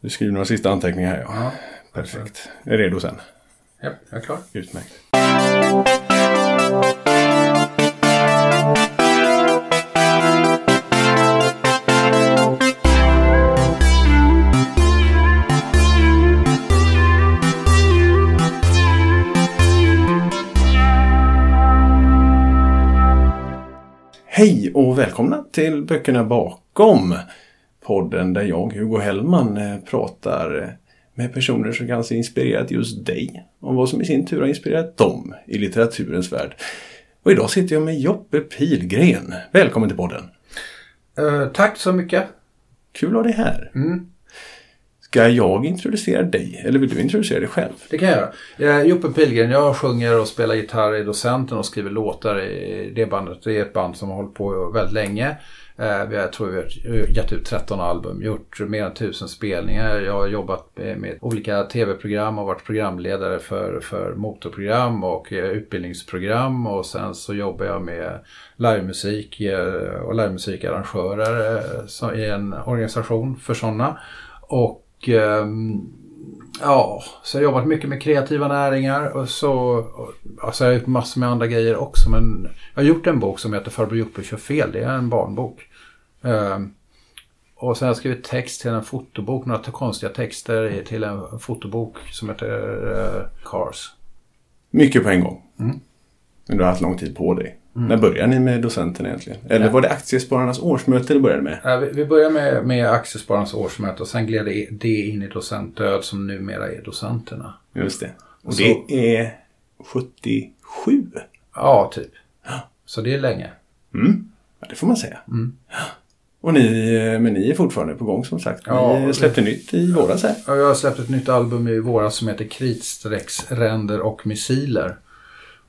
Du skriver några sista anteckningar här ja. Perfekt. Är redo sen? Ja, jag är klar. Utmärkt. Hej och välkomna till Böckerna bakom. Podden där jag, Hugo Hellman, eh, pratar eh, med personer som kanske inspirerat just dig. Om vad som i sin tur har inspirerat dem i litteraturens värld. Och idag sitter jag med Joppe Pilgren. Välkommen till podden. Eh, tack så mycket. Kul att ha dig här. Mm. Ska jag introducera dig eller vill du introducera dig själv? Det kan jag göra. Jag är Joppe Pilgren. Jag sjunger och spelar gitarr i Docenten och skriver låtar i det bandet. Det är ett band som har hållit på väldigt länge. Eh, vi har, jag tror vi har gett ut 13 album, gjort mer än 1000 spelningar. Jag har jobbat med, med olika tv-program och varit programledare för, för motorprogram och eh, utbildningsprogram. Och sen så jobbar jag med livemusik eh, och livemusikarrangörer i en organisation för sådana. Och ehm, Ja, så jag har jobbat mycket med kreativa näringar och så alltså jag har gjort massor med andra grejer också. Men jag har gjort en bok som heter Farbror Joppe kör fel. Det är en barnbok. Ehm, och sen har jag skrivit text till en fotobok, några konstiga texter till en fotobok som heter eh, Cars. Mycket på en gång. Mm. Men du har haft lång tid på dig. När började ni med docenten egentligen? Eller Ja. var det Aktiespararnas årsmöte du började med? Vi, vi börjar med, med Aktiespararnas årsmöte och sen gled det, det in i docentdöd som numera är docenterna. Just det. Och Så- det är 77. Ja, typ. Så det är länge. Mm. Ja, det får man säga. Mm. Och ni, eh, men ni är fortfarande på gång som sagt. Ja, ni släppte nytt i våras här. Ja, Jag har släppt ett nytt album i våras som heter Kritstrecksränder och missiler.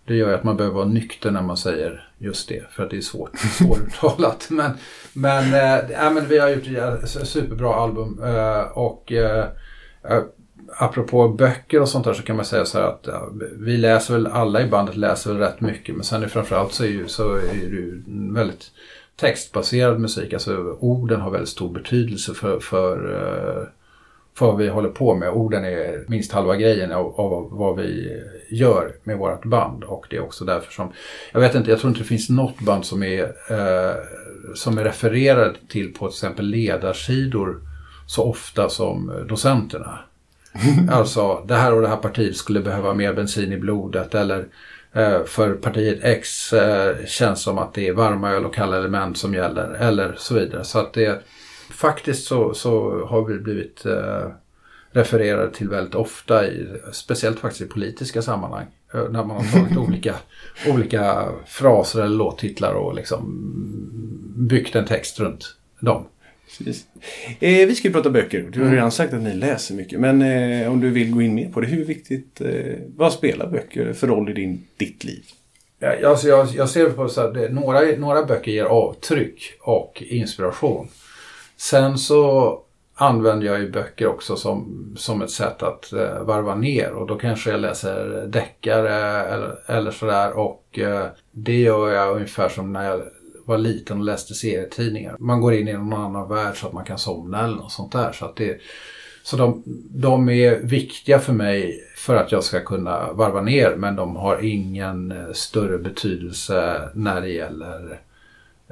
Det gör ju att man behöver vara nykter när man säger just det, för att det är svårt, svåruttalat. Men, men, äh, men vi har gjort ett superbra album äh, och äh, apropå böcker och sånt där så kan man säga så här att ja, vi läser väl, alla i bandet läser väl rätt mycket men sen är framförallt så är, ju, så är det ju väldigt textbaserad musik. Alltså orden har väldigt stor betydelse för, för för vad vi håller på med. Orden är minst halva grejen av, av vad vi gör med vårt band. Och det är också därför som, jag vet inte, jag tror inte det finns något band som är, eh, som är refererad till på till exempel ledarsidor så ofta som docenterna. alltså, det här och det här partiet skulle behöva mer bensin i blodet eller eh, för partiet X eh, känns som att det är varma öl och kalla element som gäller eller så vidare. Så att det faktiskt så, så har vi blivit eh, refererade till väldigt ofta, i, speciellt faktiskt i politiska sammanhang. eh, När man har tagit olika, olika fraser eller låttitlar och liksom byggt en text runt dem. Eh, vi ska ju prata böcker. Du har redan sagt att ni läser mycket. Men eh, om du vill gå in mer på det. Hur viktigt, eh, vad spelar böcker för roll i din, ditt liv? Ja, alltså jag, jag ser på så här, det, några, några böcker ger avtryck och inspiration. Sen så använder jag ju böcker också som, som ett sätt att eh, varva ner och då kanske jag läser deckare eller, eller sådär och eh, det gör jag ungefär som när jag var liten och läste serietidningar. Man går in i någon annan värld så att man kan somna eller något sånt där. Så, att det, så de, de är viktiga för mig för att jag ska kunna varva ner men de har ingen eh, större betydelse när det gäller eh,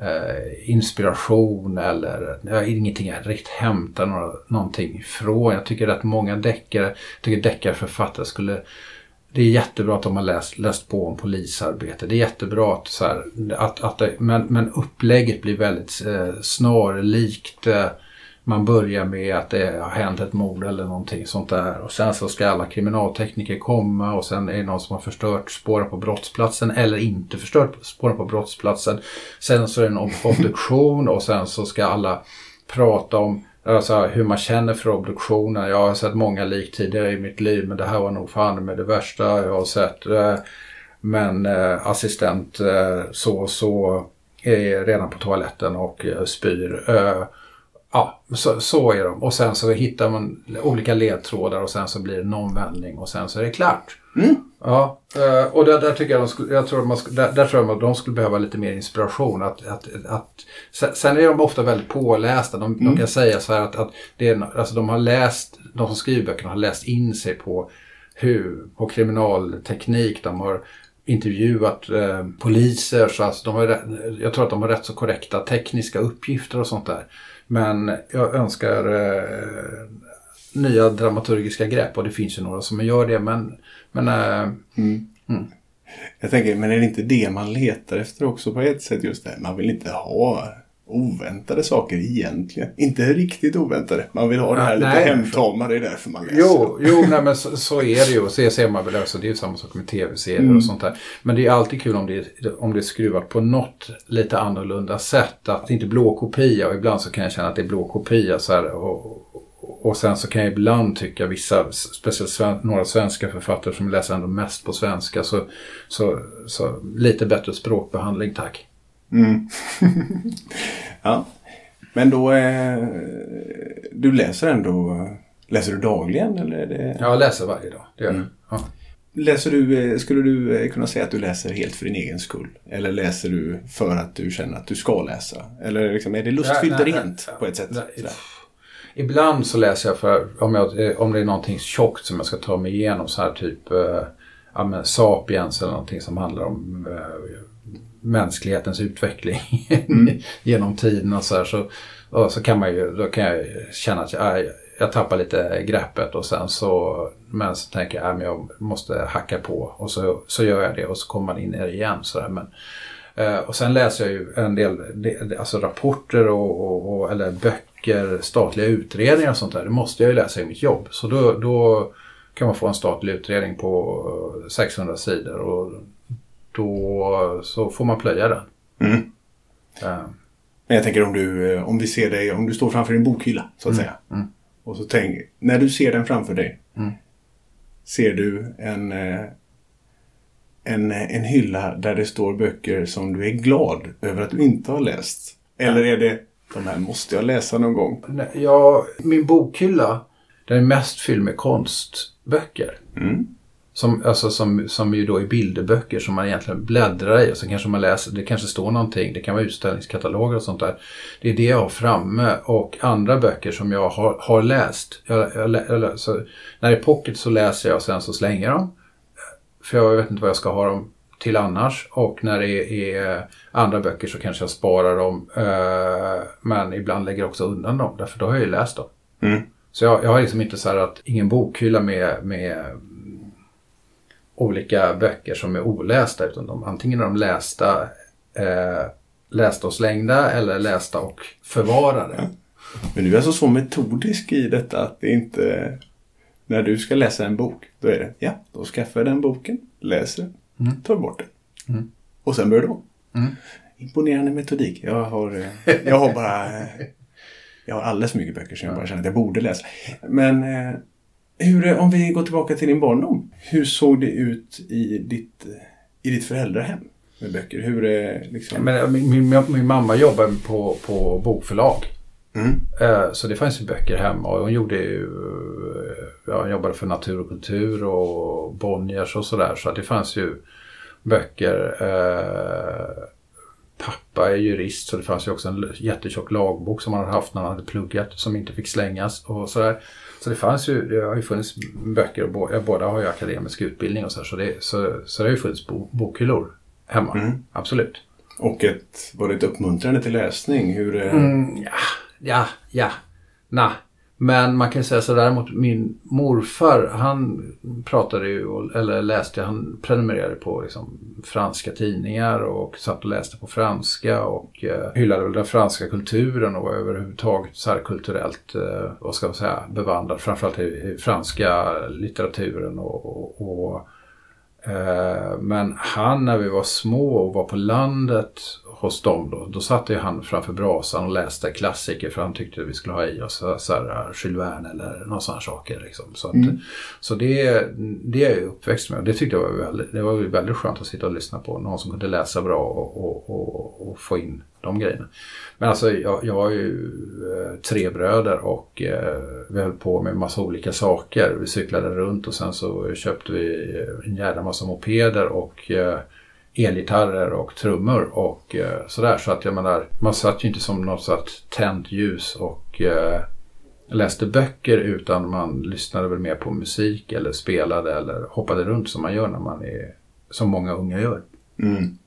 Eh, inspiration eller ja, ingenting jag riktigt hämtar några, någonting ifrån. Jag tycker att många deckare, jag tycker deckarförfattare skulle det är jättebra att de har läst, läst på om polisarbete. Det är jättebra att, så här, att, att det, men, men upplägget blir väldigt eh, snarlikt. Eh, man börjar med att det har hänt ett mord eller någonting sånt där. Och sen så ska alla kriminaltekniker komma och sen är det någon som har förstört spåren på brottsplatsen eller inte förstört spåren på brottsplatsen. Sen så är det en obduktion och sen så ska alla prata om alltså, hur man känner för obduktionen. Jag har sett många lik tidigare i mitt liv men det här var nog fan med det värsta jag har sett. Men eh, assistent eh, så och så är redan på toaletten och eh, spyr. Eh, Ja, så, så är de. Och sen så hittar man olika ledtrådar och sen så blir det någon vändning och sen så är det klart. Mm. Ja, eh, och där, där tycker jag, de skulle, jag tror man, där, där tror jag att de skulle behöva lite mer inspiration. Att, att, att, sen- är de ofta väldigt pålästa. De, de kan säga så här att, att det är, alltså de har läst, de som skriver böckerna har läst in sig på hur, på kriminalteknik. De har intervjuat eh, poliser. Så alltså de har, jag tror att de har rätt så korrekta tekniska uppgifter och sånt där. Men jag önskar eh, nya dramaturgiska grepp och det finns ju några som gör det. Men, men eh, Jag tänker, men är det inte det man letar efter också på ett sätt just det? Man vill inte ha oväntade saker egentligen. Inte riktigt oväntade. Man vill ha det här Ja, lite nej. hemtama. Det är därför man läser. Jo, jo nej, men så, så är det ju. Så ser man väl också. Det är ju samma sak med tv-serier och sånt där. Men det är alltid kul om det, är- om det är skruvat på något lite annorlunda sätt. Att det inte är blå kopia. Och ibland så kan jag känna att det är blå kopia. Så här, och, och, och sen så kan jag ibland tycka vissa, speciellt sven, några svenska författare som läser ändå mest på svenska. Så, så, så lite bättre språkbehandling tack. Mm. ja. Men då, eh, du läser ändå, läser du dagligen eller är det? Jag läser varje dag. Det gör jag. Ja. Läser du, eh, skulle du eh, kunna säga att du läser helt för din egen skull? Eller läser du för att du känner att du ska läsa? Eller liksom, är det lustfyllt nej, rent på ett sätt? Nej. Ibland så läser jag för om, jag, eh, om det är någonting tjockt som jag ska ta mig igenom så här typ eh, ja, men Sapiens eller någonting som handlar om eh, mänsklighetens utveckling genom tiden och så här så, och så kan man ju, då kan jag känna att jag, jag, tappar lite greppet och sen så men så tänker jag att jag måste hacka på och så, så gör jag det och så kommer man in i det igen så där. Men, Eh, och sen läser jag ju en del de, alltså rapporter och, och, och, eller böcker, statliga utredningar och sånt där. Det måste jag ju läsa i mitt jobb. Så då, då kan man få en statlig utredning på eh, 600 sidor och då så får man plöja den. Mm. Eh, Men jag tänker om du, eh, om vi ser dig, om du står framför din bokhylla så att säga. Och så tänk, när du ser den framför dig. Mm. Ser du en, eh, en, en hylla där det står böcker som du är glad över att du inte har läst? Eller är det, de här måste jag läsa någon gång? jag, min bokhylla den är mest fylld med konstböcker. Mm. Som, alltså, som, som ju då är bilderböcker som man egentligen bläddrar i och så kanske man läser, det kanske står någonting, det kan vara utställningskataloger och sånt där. Det är det jag har framme och andra böcker som jag har, har läst. Jag, jag, jag, så, när det är pocket så läser jag och sen så slänger jag dem. För jag vet inte vad jag ska ha dem till annars. Och när det är andra böcker så kanske jag sparar dem. Eh, men ibland lägger jag också undan dem, därför då har jag ju läst dem. Mm. Så jag, jag har liksom inte så här att ingen bokhylla med, med olika böcker som är olästa. Utan de, antingen är de lästa, eh, lästa och slängda eller lästa och förvarade. Men du är alltså så metodisk i detta att det inte... När du ska läsa en bok, då är det ja, då skaffar jag den boken, läser den, tar bort den. Mm. Och sen börjar du om. Mm. Imponerande metodik. Jag har, eh, jag har bara... eh, Jag har alldeles för mycket böcker som jag bara känner att jag borde läsa. Men eh, hur, eh, om vi går tillbaka till din barndom. Hur såg det ut i ditt, i ditt föräldrahem med böcker? Hur är liksom... Men, eh, min, min, min mamma jobbar på, på bokförlag. Mm. Eh, Så det fanns ju böcker hemma och hon gjorde ju, eh, ja, hon jobbade för Natur och kultur och Bonniers och sådär. Så det fanns ju böcker. Eh, Pappa är jurist så det fanns ju också en jättetjock lagbok som han hade haft när han hade pluggat som inte fick slängas och sådär. Så det fanns ju, det har ju funnits böcker och ja, båda har ju akademisk utbildning och så, här, så, det, så, så det har ju funnits bo, bokhyllor hemma. Mm. Absolut. Och ett, var det ett uppmuntrande till läsning? Hur, eh, Mm, ja, ja, ja. Nej. Men man kan säga så däremot min morfar han pratade ju, eller läste, han prenumererade på liksom, franska tidningar och satt och läste på franska och eh, hyllade väl den franska kulturen och var överhuvudtaget så här kulturellt, eh, vad ska man säga, bevandrad. Framförallt i, i franska litteraturen och, och, och Eh, Men han när vi var små och var på landet hos dem då, då satt ju han framför brasan och läste klassiker för han tyckte vi skulle ha i oss så här, Jules Verne eller några sådana saker. Liksom. Så, att, så det, det är jag uppväxt med och det tyckte jag var väldigt, det var väldigt skönt att sitta och lyssna på. Någon som kunde läsa bra och, och, och, och få in de grejerna. Men alltså jag, jag har ju eh, tre bröder och eh, vi höll på med massa olika saker. Vi cyklade runt och sen så köpte vi eh, en jävla massa mopeder och eh, elgitarrer och trummor och eh, sådär. Så att jag menar, man satt ju inte som något sorts tänt ljus och eh, läste böcker utan man lyssnade väl mer på musik eller spelade eller hoppade runt som man gör när man är, som många unga gör. Mm.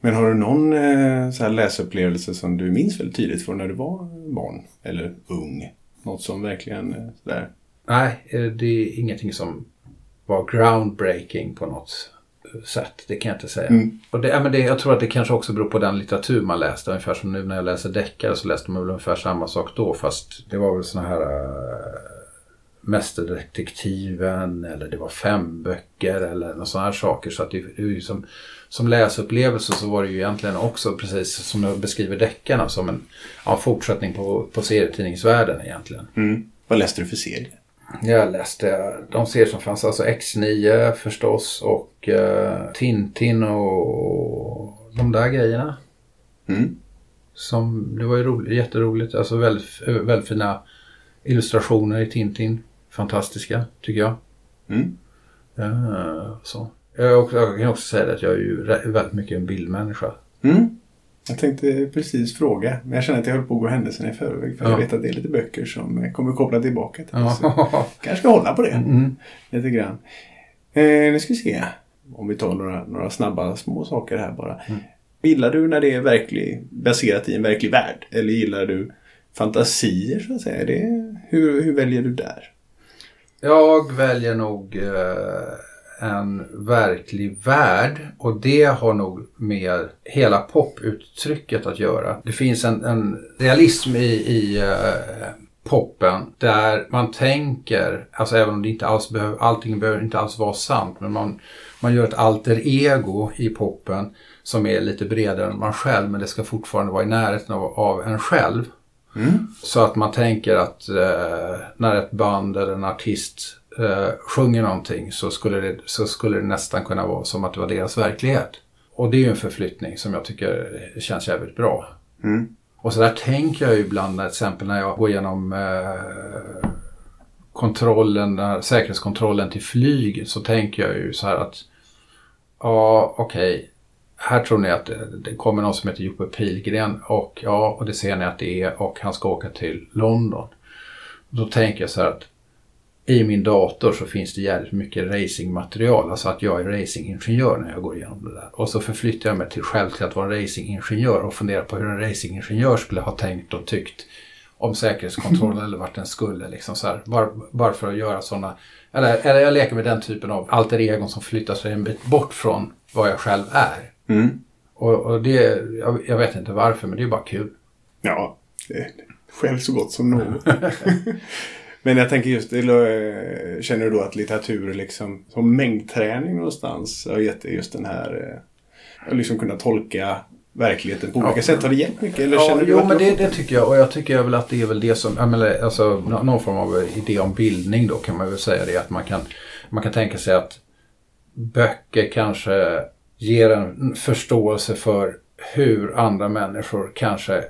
Men har du någon eh, så här läsupplevelse som du minns väldigt tydligt från när du var barn eller ung? Något som verkligen eh, sådär... Nej, eh, det är ingenting som var groundbreaking på något sätt. Det kan jag inte säga. Mm. Och det, ja, men det, jag tror att det kanske också beror på den litteratur man läste. Ungefär som nu när jag läser deckare så läste man väl ungefär samma sak då. Fast det var väl såna här äh, Mästerdetektiven eller det var fem böcker eller några sådana här saker. Så att det, det som, som läsupplevelse så var det ju egentligen också precis som jag beskriver deckarna som en ja, fortsättning på, på serietidningsvärlden egentligen. Mm. Vad läste du för serie? Jag läste de serier som fanns, alltså X9 förstås och uh, Tintin och de där grejerna. Mm. Som, det var ju roligt, jätteroligt, alltså väldigt, väldigt fina illustrationer i Tintin. Fantastiska, tycker jag. Mm. Uh, så. Jag, jag kan också säga att jag är ju väldigt mycket en bildmänniska. Mm. Jag tänkte precis fråga, men jag känner att jag höll på att gå händelserna i förväg. För Ja. jag vet att det är lite böcker som kommer koppla tillbaka till det. Ja. kanske ska hålla på det Mm. lite grann. Eh, nu ska vi se. Om vi tar några, några snabba små saker här bara. Mm. Gillar du när det är verklig, baserat i en verklig värld? Eller gillar du fantasier så att säga? Det, hur, hur väljer du där? Jag väljer nog eh, en verklig värld och det har nog med hela poputtrycket att göra. Det finns en, en realism i, i eh, poppen där man tänker, alltså även om det inte alls behöver, allting behöver inte alls vara sant, men man, man gör ett alter ego i poppen som är lite bredare än man själv, men det ska fortfarande vara i närheten av, av en själv. Mm. Så att man tänker att eh, när ett band eller en artist eh, sjunger någonting så skulle, det, så skulle det nästan kunna vara som att det var deras verklighet. Och det är ju en förflyttning som jag tycker känns jävligt bra. Mm. Och så där tänker jag ju ibland, till exempel när jag går igenom eh, kontrollen, säkerhetskontrollen till flyg så tänker jag ju så här att ja, okej, här tror ni att det, det kommer någon som heter Joppe Pilgren och ja, och det ser ni att det är och han ska åka till London. Då tänker jag så här att i min dator så finns det jävligt mycket racingmaterial, alltså att jag är racingingenjör när jag går igenom det där. Och så förflyttar jag mig till själv till att vara en racingingenjör och funderar på hur en racingingenjör skulle ha tänkt och tyckt om säkerhetskontrollen eller vart den skulle. Liksom så här, bara, bara för att göra sådana, eller, eller jag leker med den typen av alter egon som flyttar sig en bit bort från vad jag själv är. Mm. Och, och det, jag, jag vet inte varför, men det är bara kul. Ja, det, själv så gott som något. Men jag tänker just, känner du då att litteratur liksom som mängdträning någonstans har gett dig just den här, eh, liksom kunna tolka verkligheten på olika Ja. sätt? Har det hjälpt mycket? Eller Ja, känner du jo, men det, det tycker jag. Och jag tycker väl att det är väl det som, menar, alltså nå- någon form av idé om bildning då kan man väl säga det. Att man kan, man kan tänka sig att böcker kanske ger en förståelse för hur andra människor kanske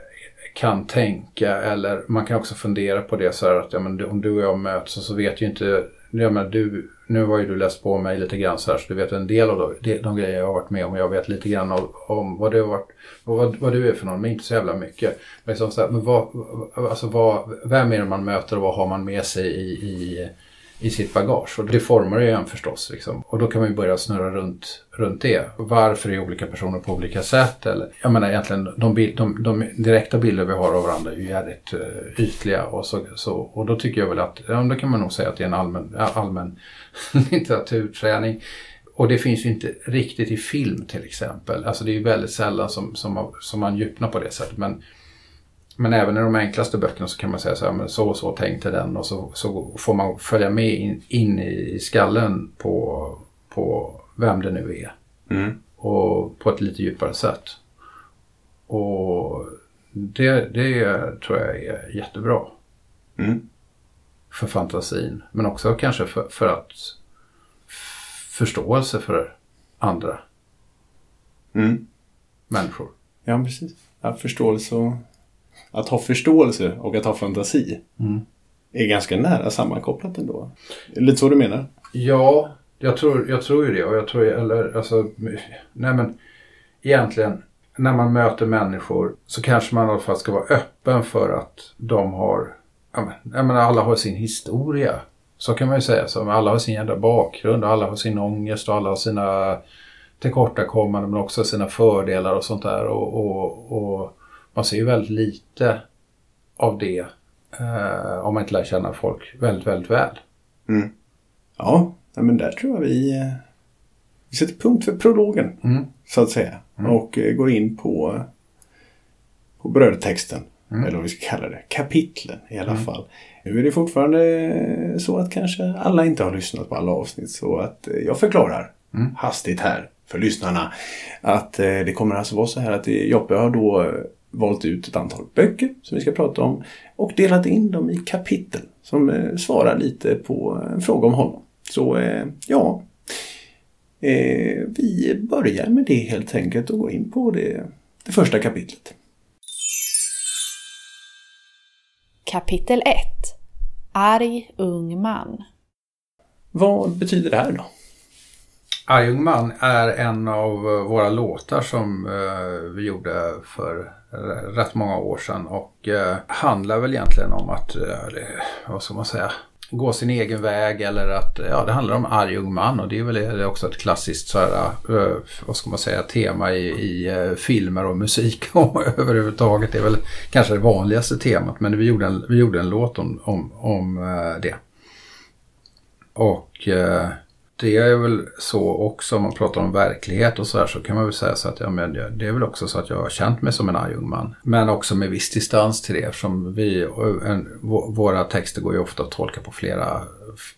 kan tänka eller man kan också fundera på det så här att ja, men om du och jag möts så vet ju inte, ja, men du, nu har ju du läst på mig lite grann så här så du vet en del av de, de grejer jag har varit med om och jag vet lite grann om, om vad, du har varit, vad, vad du är för någon men inte så jävla mycket. Men, liksom så här, men vad, alltså vad, vem är det man möter och vad har man med sig i, i i sitt bagage. Och det formar ju en förstås. Liksom. Och då kan man ju börja snurra runt, runt det. Varför är olika personer på olika sätt? Eller, jag menar egentligen, de, bild, de, de direkta bilder vi har av varandra är ju jävligt uh, ytliga. Och, så, så, och då tycker jag väl att, ja, då kan man nog säga att det är en allmän, allmän litteraturträning. Och det finns ju inte riktigt i film till exempel. Alltså det är ju väldigt sällan som, som, som man djupnar på det sättet. Men men även i de enklaste böckerna så kan man säga så här, men så och så tänkte den och så, så får man följa med in, in i skallen på, på vem det nu är. Mm. Och på ett lite djupare sätt. Och det, det tror jag är jättebra Mm. för fantasin. Men också kanske för, för att förståelse för andra Mm. människor. Ja, precis. att förståelse och att ha förståelse och att ha fantasi Mm. är ganska nära sammankopplat ändå. Lite så du menar? Ja, jag tror, jag tror ju det. Och jag tror, eller alltså, nej men egentligen när man möter människor så kanske man i alla fall ska vara öppen för att de har, jag menar alla har sin historia. Så kan man ju säga. Så, alla har sin jävla bakgrund och alla har sin ångest och alla har sina tillkortakommanden men också sina fördelar och sånt där. Och, och, och man ser ju väldigt lite av det eh, om man inte lär känna folk väldigt, väldigt väl. Ja, nej, men där tror jag vi, eh, vi sätter punkt för prologen. Mm. Så att säga. Och eh, går in på, på brödtexten. Eller vad vi ska kalla det. Kapitlen i alla fall. Nu är det fortfarande så att kanske alla inte har lyssnat på alla avsnitt. Så att eh, jag förklarar hastigt här för lyssnarna. Att eh, det kommer alltså vara så här att eh, Joppe har då eh, valt ut ett antal böcker som vi ska prata om. Och delat in dem i kapitel. Som eh, svarar lite på en fråga om honom. Så eh, ja, Eh, vi börjar med det helt enkelt och går in på det, det första kapitlet. Kapitel 1 Arg ung man Vad betyder det här då? Arg ung man är en av eh, våra låtar som eh, vi gjorde för rätt många år sedan och eh, handlar väl egentligen om att, eh, vad ska man säga, gå sin egen väg eller att, eh, ja det handlar om arg ung man och det är väl eh, också ett klassiskt så här, vad ska man säga, tema i, i filmer och musik och överhuvudtaget. Det är väl kanske det vanligaste temat men vi gjorde en, vi gjorde en låt om, om, om det. Och eh, det är väl så också om man pratar om verklighet och så här så kan man väl säga så att ja, men det är väl också så att jag har känt mig som en arg ung man. Men också med viss distans till det eftersom vi, en, vå- våra texter går ju ofta att tolka på flera,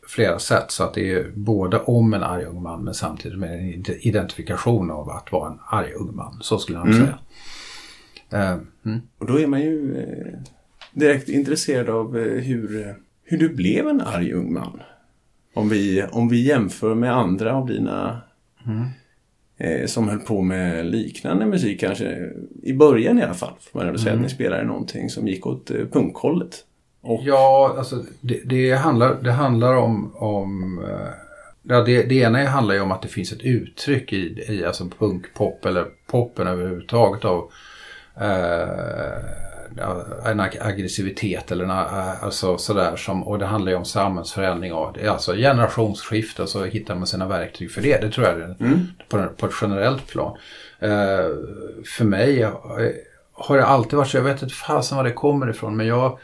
flera sätt. Så att det är både om en arg ung man men samtidigt med en ide- identifikation av att vara en arg ung man. Så skulle jag nog säga. Eh, mm. Och då är man ju eh, direkt intresserad av eh, hur, hur du blev en arg ung man. Om vi, om vi jämför med andra av dina eh, som höll på med liknande musik kanske i början i alla fall. Får man säga att ni spelade någonting som gick åt eh, punkhållet. Och, Ja, alltså det, det, handlar, det handlar om... om eh, ja, det, det ena handlar ju om att det finns ett uttryck i, i alltså punkpop eller poppen överhuvudtaget av eh, en ag- aggressivitet eller en, eh, alltså sådär som, och det handlar ju om samhällsförändring och alltså generationsskifte så hittar man sina verktyg för det. Det tror jag är på, på ett generellt plan. Eh, för mig eh, har det alltid varit så, jag vet inte fasen var det kommer ifrån men jag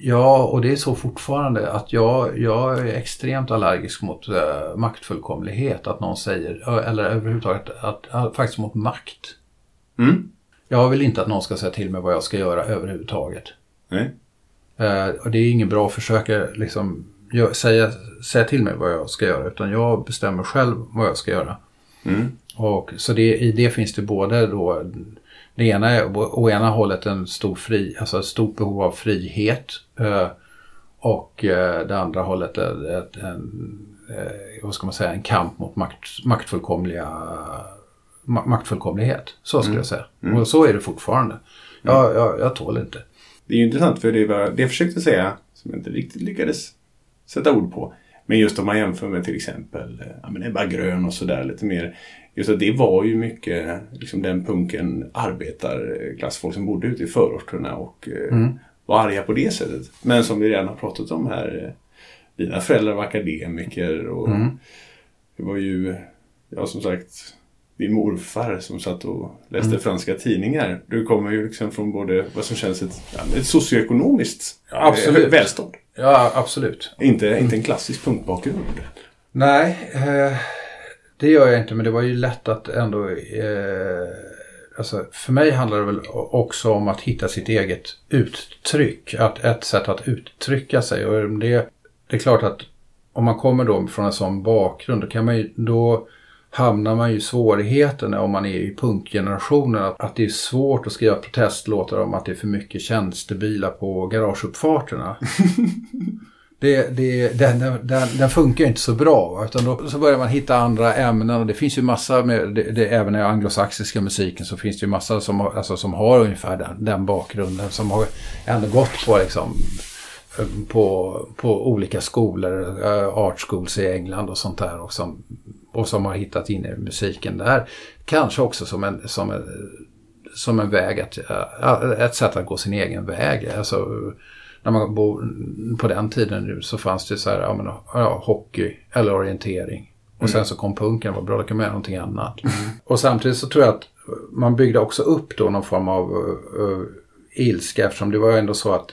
Ja, och det är så fortfarande att jag, jag är extremt allergisk mot eh, maktfullkomlighet. Att någon säger, eller överhuvudtaget att, att, faktiskt mot makt. Mm. Jag vill inte att någon ska säga till mig vad jag ska göra överhuvudtaget. Nej. Eh, och det är ingen bra att försöka liksom, säga, säga till mig vad jag ska göra. Utan jag bestämmer själv vad jag ska göra. Mm. Och, så det, i det finns det både då, det ena är å, ena hållet en stor fri, alltså ett stort behov av frihet. Eh, och eh, det andra hållet är ett, en, vad ska man säga, en kamp mot makt, maktfullkomliga, ma, maktfullkomlighet. Så skulle jag säga. Och så är det fortfarande. Jag, jag, jag tål inte. Det är ju intressant för det, var, det jag försökte säga, som jag inte riktigt lyckades sätta ord på. Men just om man jämför med till exempel eh, ja, men Ebba Grön och sådär lite mer. Just att det var ju mycket liksom den punken arbetarklassfolk som bodde ute i förorterna och eh, var arga på det sättet. Men som vi redan har pratat om här. Eh, dina föräldrar var akademiker och det var ju, ja som sagt, din morfar som satt och läste franska tidningar. Du kommer ju liksom från både vad som känns ett, ja, ett socioekonomiskt eh, Absolut. välstånd. Ja, absolut. Inte, inte en klassisk punkbakgrund. Nej, eh, det gör jag inte. Men det var ju lätt att ändå... Eh, alltså, för mig handlar det väl också om att hitta sitt eget uttryck. Att ett sätt att uttrycka sig. Och det, det är klart att om man kommer då från en sån bakgrund, då, kan man ju, då hamnar man ju i svårigheten om man är i punkgenerationen. Att, att det är svårt att skriva protestlåtar om att det är för mycket tjänstebilar på garageuppfarterna. Det, det, den, den, den funkar inte så bra. Utan då så börjar man hitta andra ämnen och det finns ju massa, med, det, det, även i anglosaxiska musiken så finns det ju massa som, alltså, som har ungefär den, den bakgrunden. Som har ändå gått på liksom på, på olika skolor, uh, art schools i England och sånt där. Och som, och som har hittat in i musiken där. Kanske också som en, som en, som en väg, att, uh, ett sätt att gå sin egen väg. Alltså, när man bor, på den tiden nu så fanns det så här, ja, men, ja, hockey eller orientering. Och mm. sen så kom punken, var bra, då kan man göra någonting annat. Mm. Och samtidigt så tror jag att man byggde också upp då någon form av uh, ilska eftersom det var ändå så att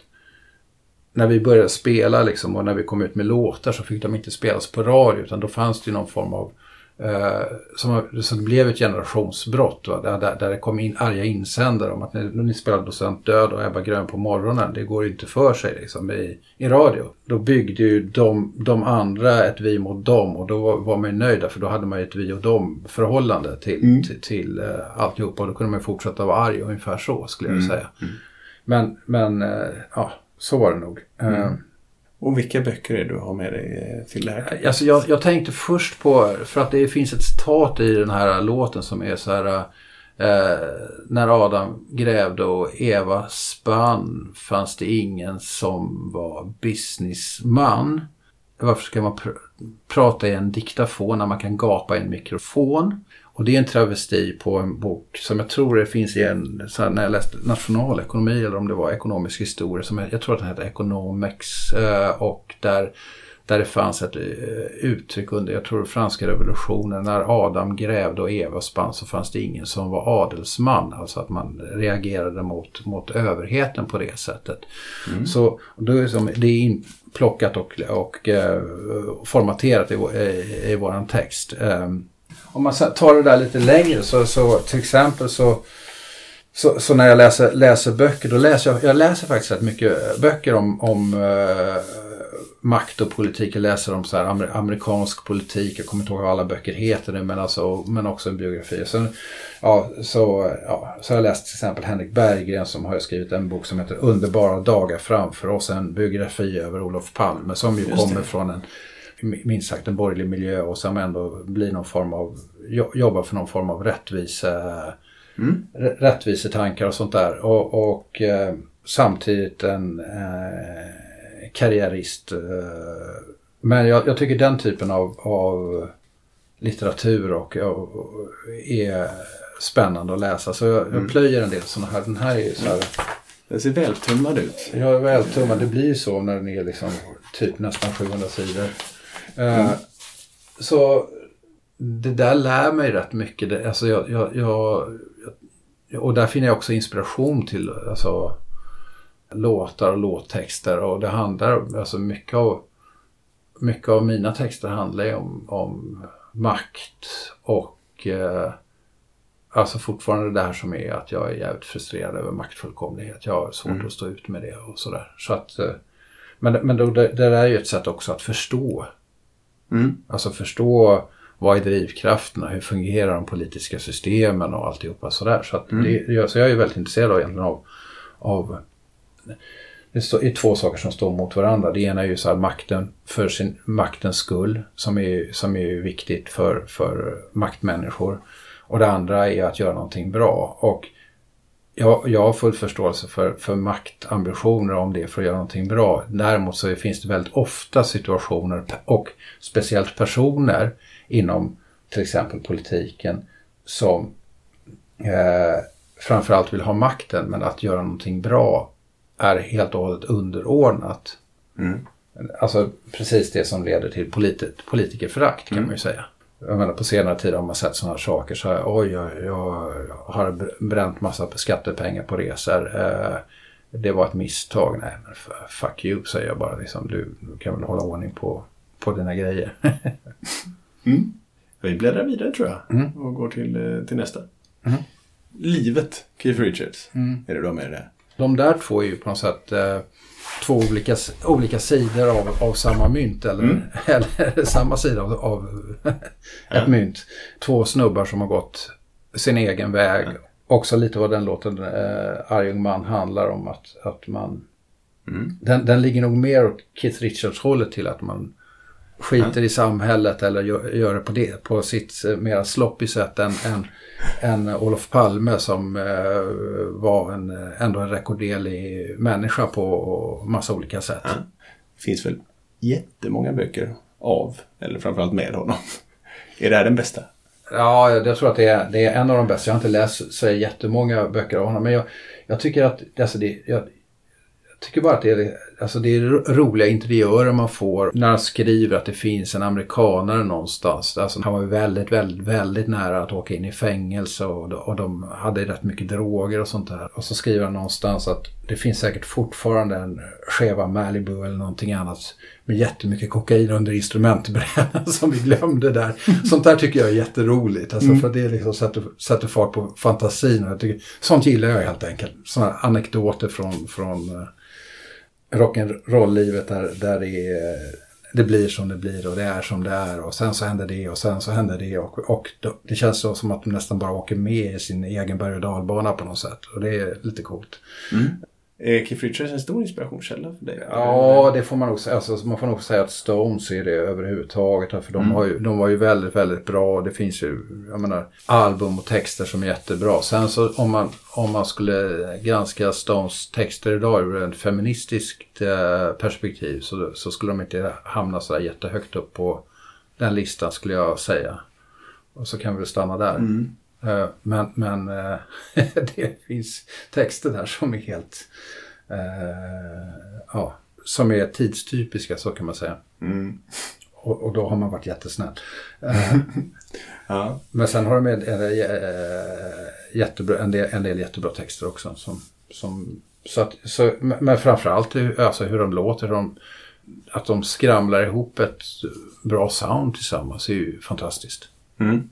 när vi började spela liksom, och när vi kom ut med låtar så fick de inte spelas på radio utan då fanns det någon form av eh, som, som blev ett generationsbrott. Va? Där, där, där det kom in arga insändare om att när ni spelade Docent Död och Ebba Grön på morgonen, det går inte för sig liksom, i, i radio. Då byggde ju de, de andra ett vi mot dem och då var man ju nöjda för då hade man ju ett vi och dem förhållande till, mm. till, till uh, alltihopa och då kunde man fortsätta vara arg ungefär så skulle jag mm. säga. Men, men uh, ja så var det nog. Mm. Uh, och vilka böcker är det du har med dig eh, till det här? Alltså jag, jag tänkte först på, för att det finns ett citat i den här låten som är så här eh, När Adam grävde och Eva spann fanns det ingen som var businessman. Varför ska man pr prata i en diktafon när man kan gapa i en mikrofon? Och det är en travesti på en bok som jag tror det finns i en, här, när jag läste nationalekonomi eller om det var ekonomisk historia, som jag, jag tror att den heter Economics eh, och där, där det fanns ett eh, uttryck under, jag tror franska revolutionen, när Adam grävde och Eva spann så fanns det ingen som var adelsman, alltså att man reagerade mot, mot överheten på det sättet. Mm. Så då är det, som, det är inplockat och, och eh, formaterat i, i, i våran text. Um, om man tar det där lite längre så, så till exempel så, så, så, när jag läser, läser böcker, då läser jag, jag läser faktiskt rätt mycket böcker om, om uh, makt och politik. Jag läser om så här amer, amerikansk politik, jag kommer inte ihåg vad alla böcker heter nu, men, alltså, men också en biografi. Sen, ja, så, ja, så har jag läst till exempel Henrik Berggren som har skrivit en bok som heter Underbara dagar framför oss, en biografi över Olof Palme som ju kommer från en minst sagt en borgerlig miljö och som ändå blir någon form av, jobbar för någon form av rättvise, mm. rättvisetankar och sånt där. Och, och eh, samtidigt en eh, karriärist. Eh, men jag, jag, tycker den typen av, av litteratur och, och, är spännande att läsa. Så jag, mm. jag plöjer en del sådana här. Den här är ju så här. Den ser vältummad ut. Ja, vältummad. Det blir ju så när den är liksom typ nästan 700 sidor. Mm. Så det där lär mig rätt mycket. Alltså jag, jag, jag, och där finner jag också inspiration till alltså, låtar och låttexter. Och det handlar, alltså mycket av, mycket av mina texter handlar ju om, om makt och eh, alltså fortfarande det här som är att jag är jävligt frustrerad över maktfullkomlighet. Jag har svårt mm. att stå ut med det och sådär. Så att, eh, men men då, det, det är ju ett sätt också att förstå Mm. Alltså förstå vad är drivkrafterna, hur fungerar de politiska systemen och alltihopa sådär. Så, att mm. det, så jag är väldigt intresserad av, egentligen av, av det är två saker som står mot varandra. Det ena är ju så här makten för sin maktens skull som är, som är viktigt för, för maktmänniskor. Och det andra är att göra någonting bra. Och jag, jag har full förståelse för, för maktambitioner om det för att göra någonting bra. Däremot så finns det väldigt ofta situationer och speciellt personer inom till exempel politiken som eh, framförallt vill ha makten men att göra någonting bra är helt och hållet underordnat. Mm. Alltså precis det som leder till polit politikerförakt kan mm. man ju säga jag menar, på senare tid har man sett sådana här saker. Så här, oj, jag, jag har bränt massa skattepengar på resor. Eh, det var ett misstag. Nej, men fuck you säger jag bara. Liksom, du, du kan väl hålla ordning på, på dina grejer. mm. Vi bläddrar vidare tror jag mm. och går till, eh, till nästa. Mm. Livet, Keith Richards. Mm. Är det du har med det? De där två är ju på något sätt eh, två olika, olika sidor av, av samma mynt eller, mm. eller samma sida av, av ett ja. mynt. Två snubbar som har gått sin egen väg. Ja. Också lite vad den låten eh, Arjung man handlar om att, att man Mm. Den, den ligger nog mer åt Keith Richards-hållet till att man skiter i samhället eller gör, gör det på, det, på sitt eh, mer sloppy sätt än, än, än Olof Palme som eh, var en, ändå en rekorderlig människa på massa olika sätt. Ja. Det finns väl jättemånga böcker av, eller framförallt med honom. Är det här den bästa? Ja, jag tror att det är, det är en av de bästa. Jag har inte läst så jättemånga böcker av honom. Men jag, jag tycker att alltså det, jag, jag tycker bara att det är, alltså det är roliga interiörer man får när han skriver att det finns en amerikanare någonstans. Alltså han var väldigt, väldigt, väldigt nära att åka in i fängelse och, och de hade rätt mycket droger och sånt där. Och så skriver han någonstans att det finns säkert fortfarande en skeva Malibu eller någonting annat med jättemycket kokain under instrumentbrädan som vi glömde där. Sånt där tycker jag är jätteroligt. Alltså mm. för det liksom sätter, sätter fart på fantasin. Och jag tycker, sånt gillar jag helt enkelt. Sådana anekdoter från, från uh, rock'n'roll-livet där, där det, är, det blir som det blir och det är som det är. Och sen så händer det och sen så händer det. Och, och det känns så som att de nästan bara åker med i sin egen berg och dalbana på något sätt. Och det är lite coolt. Mm. Är Keith Richards en stor inspirationskälla för dig? Ja, det får man nog säga. Alltså, man får nog säga att Stones är det överhuvudtaget. För de, mm. har ju, de var ju väldigt, väldigt bra. Det finns ju, jag menar, album och texter som är jättebra. Sen så om man, om man skulle granska Stones texter idag ur ett feministiskt eh, perspektiv så, så skulle de inte hamna så där jättehögt upp på den listan skulle jag säga. Och så kan vi väl stanna där. Mm. Eh, men, men eh, det finns texter där som är helt... Uh, ja, som är tidstypiska så kan man säga. Mm. Och, och, då har man varit jättesnäll. Ja. Men sen har de med en, jättebra, en, del, en del jättebra texter också. Som, som, så att, så, men framförallt alltså hur de låter. Hur de, att de skramlar ihop ett bra sound tillsammans är ju fantastiskt. Mm.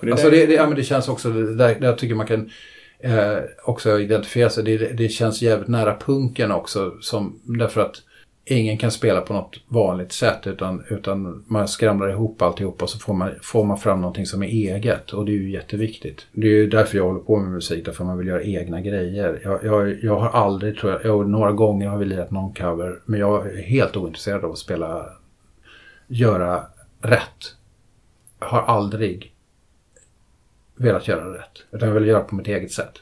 Det, alltså det, det, ja, men det känns också, där, där tycker man kan eh, också identifiera sig. Det, det känns jävligt nära punken också. Som, därför att ingen kan spela på något vanligt sätt utan, utan man skramlar ihop alltihop och så får man, får man fram någonting som är eget och det är ju jätteviktigt. Det är ju därför jag håller på med musik, därför man vill göra egna grejer. Jag, jag, jag har aldrig, tror jag, jag, några gånger har vi lirat någon cover men jag är helt ointresserad av att spela, göra rätt. Jag har aldrig velat göra rätt. Utan jag vill göra på mitt eget sätt.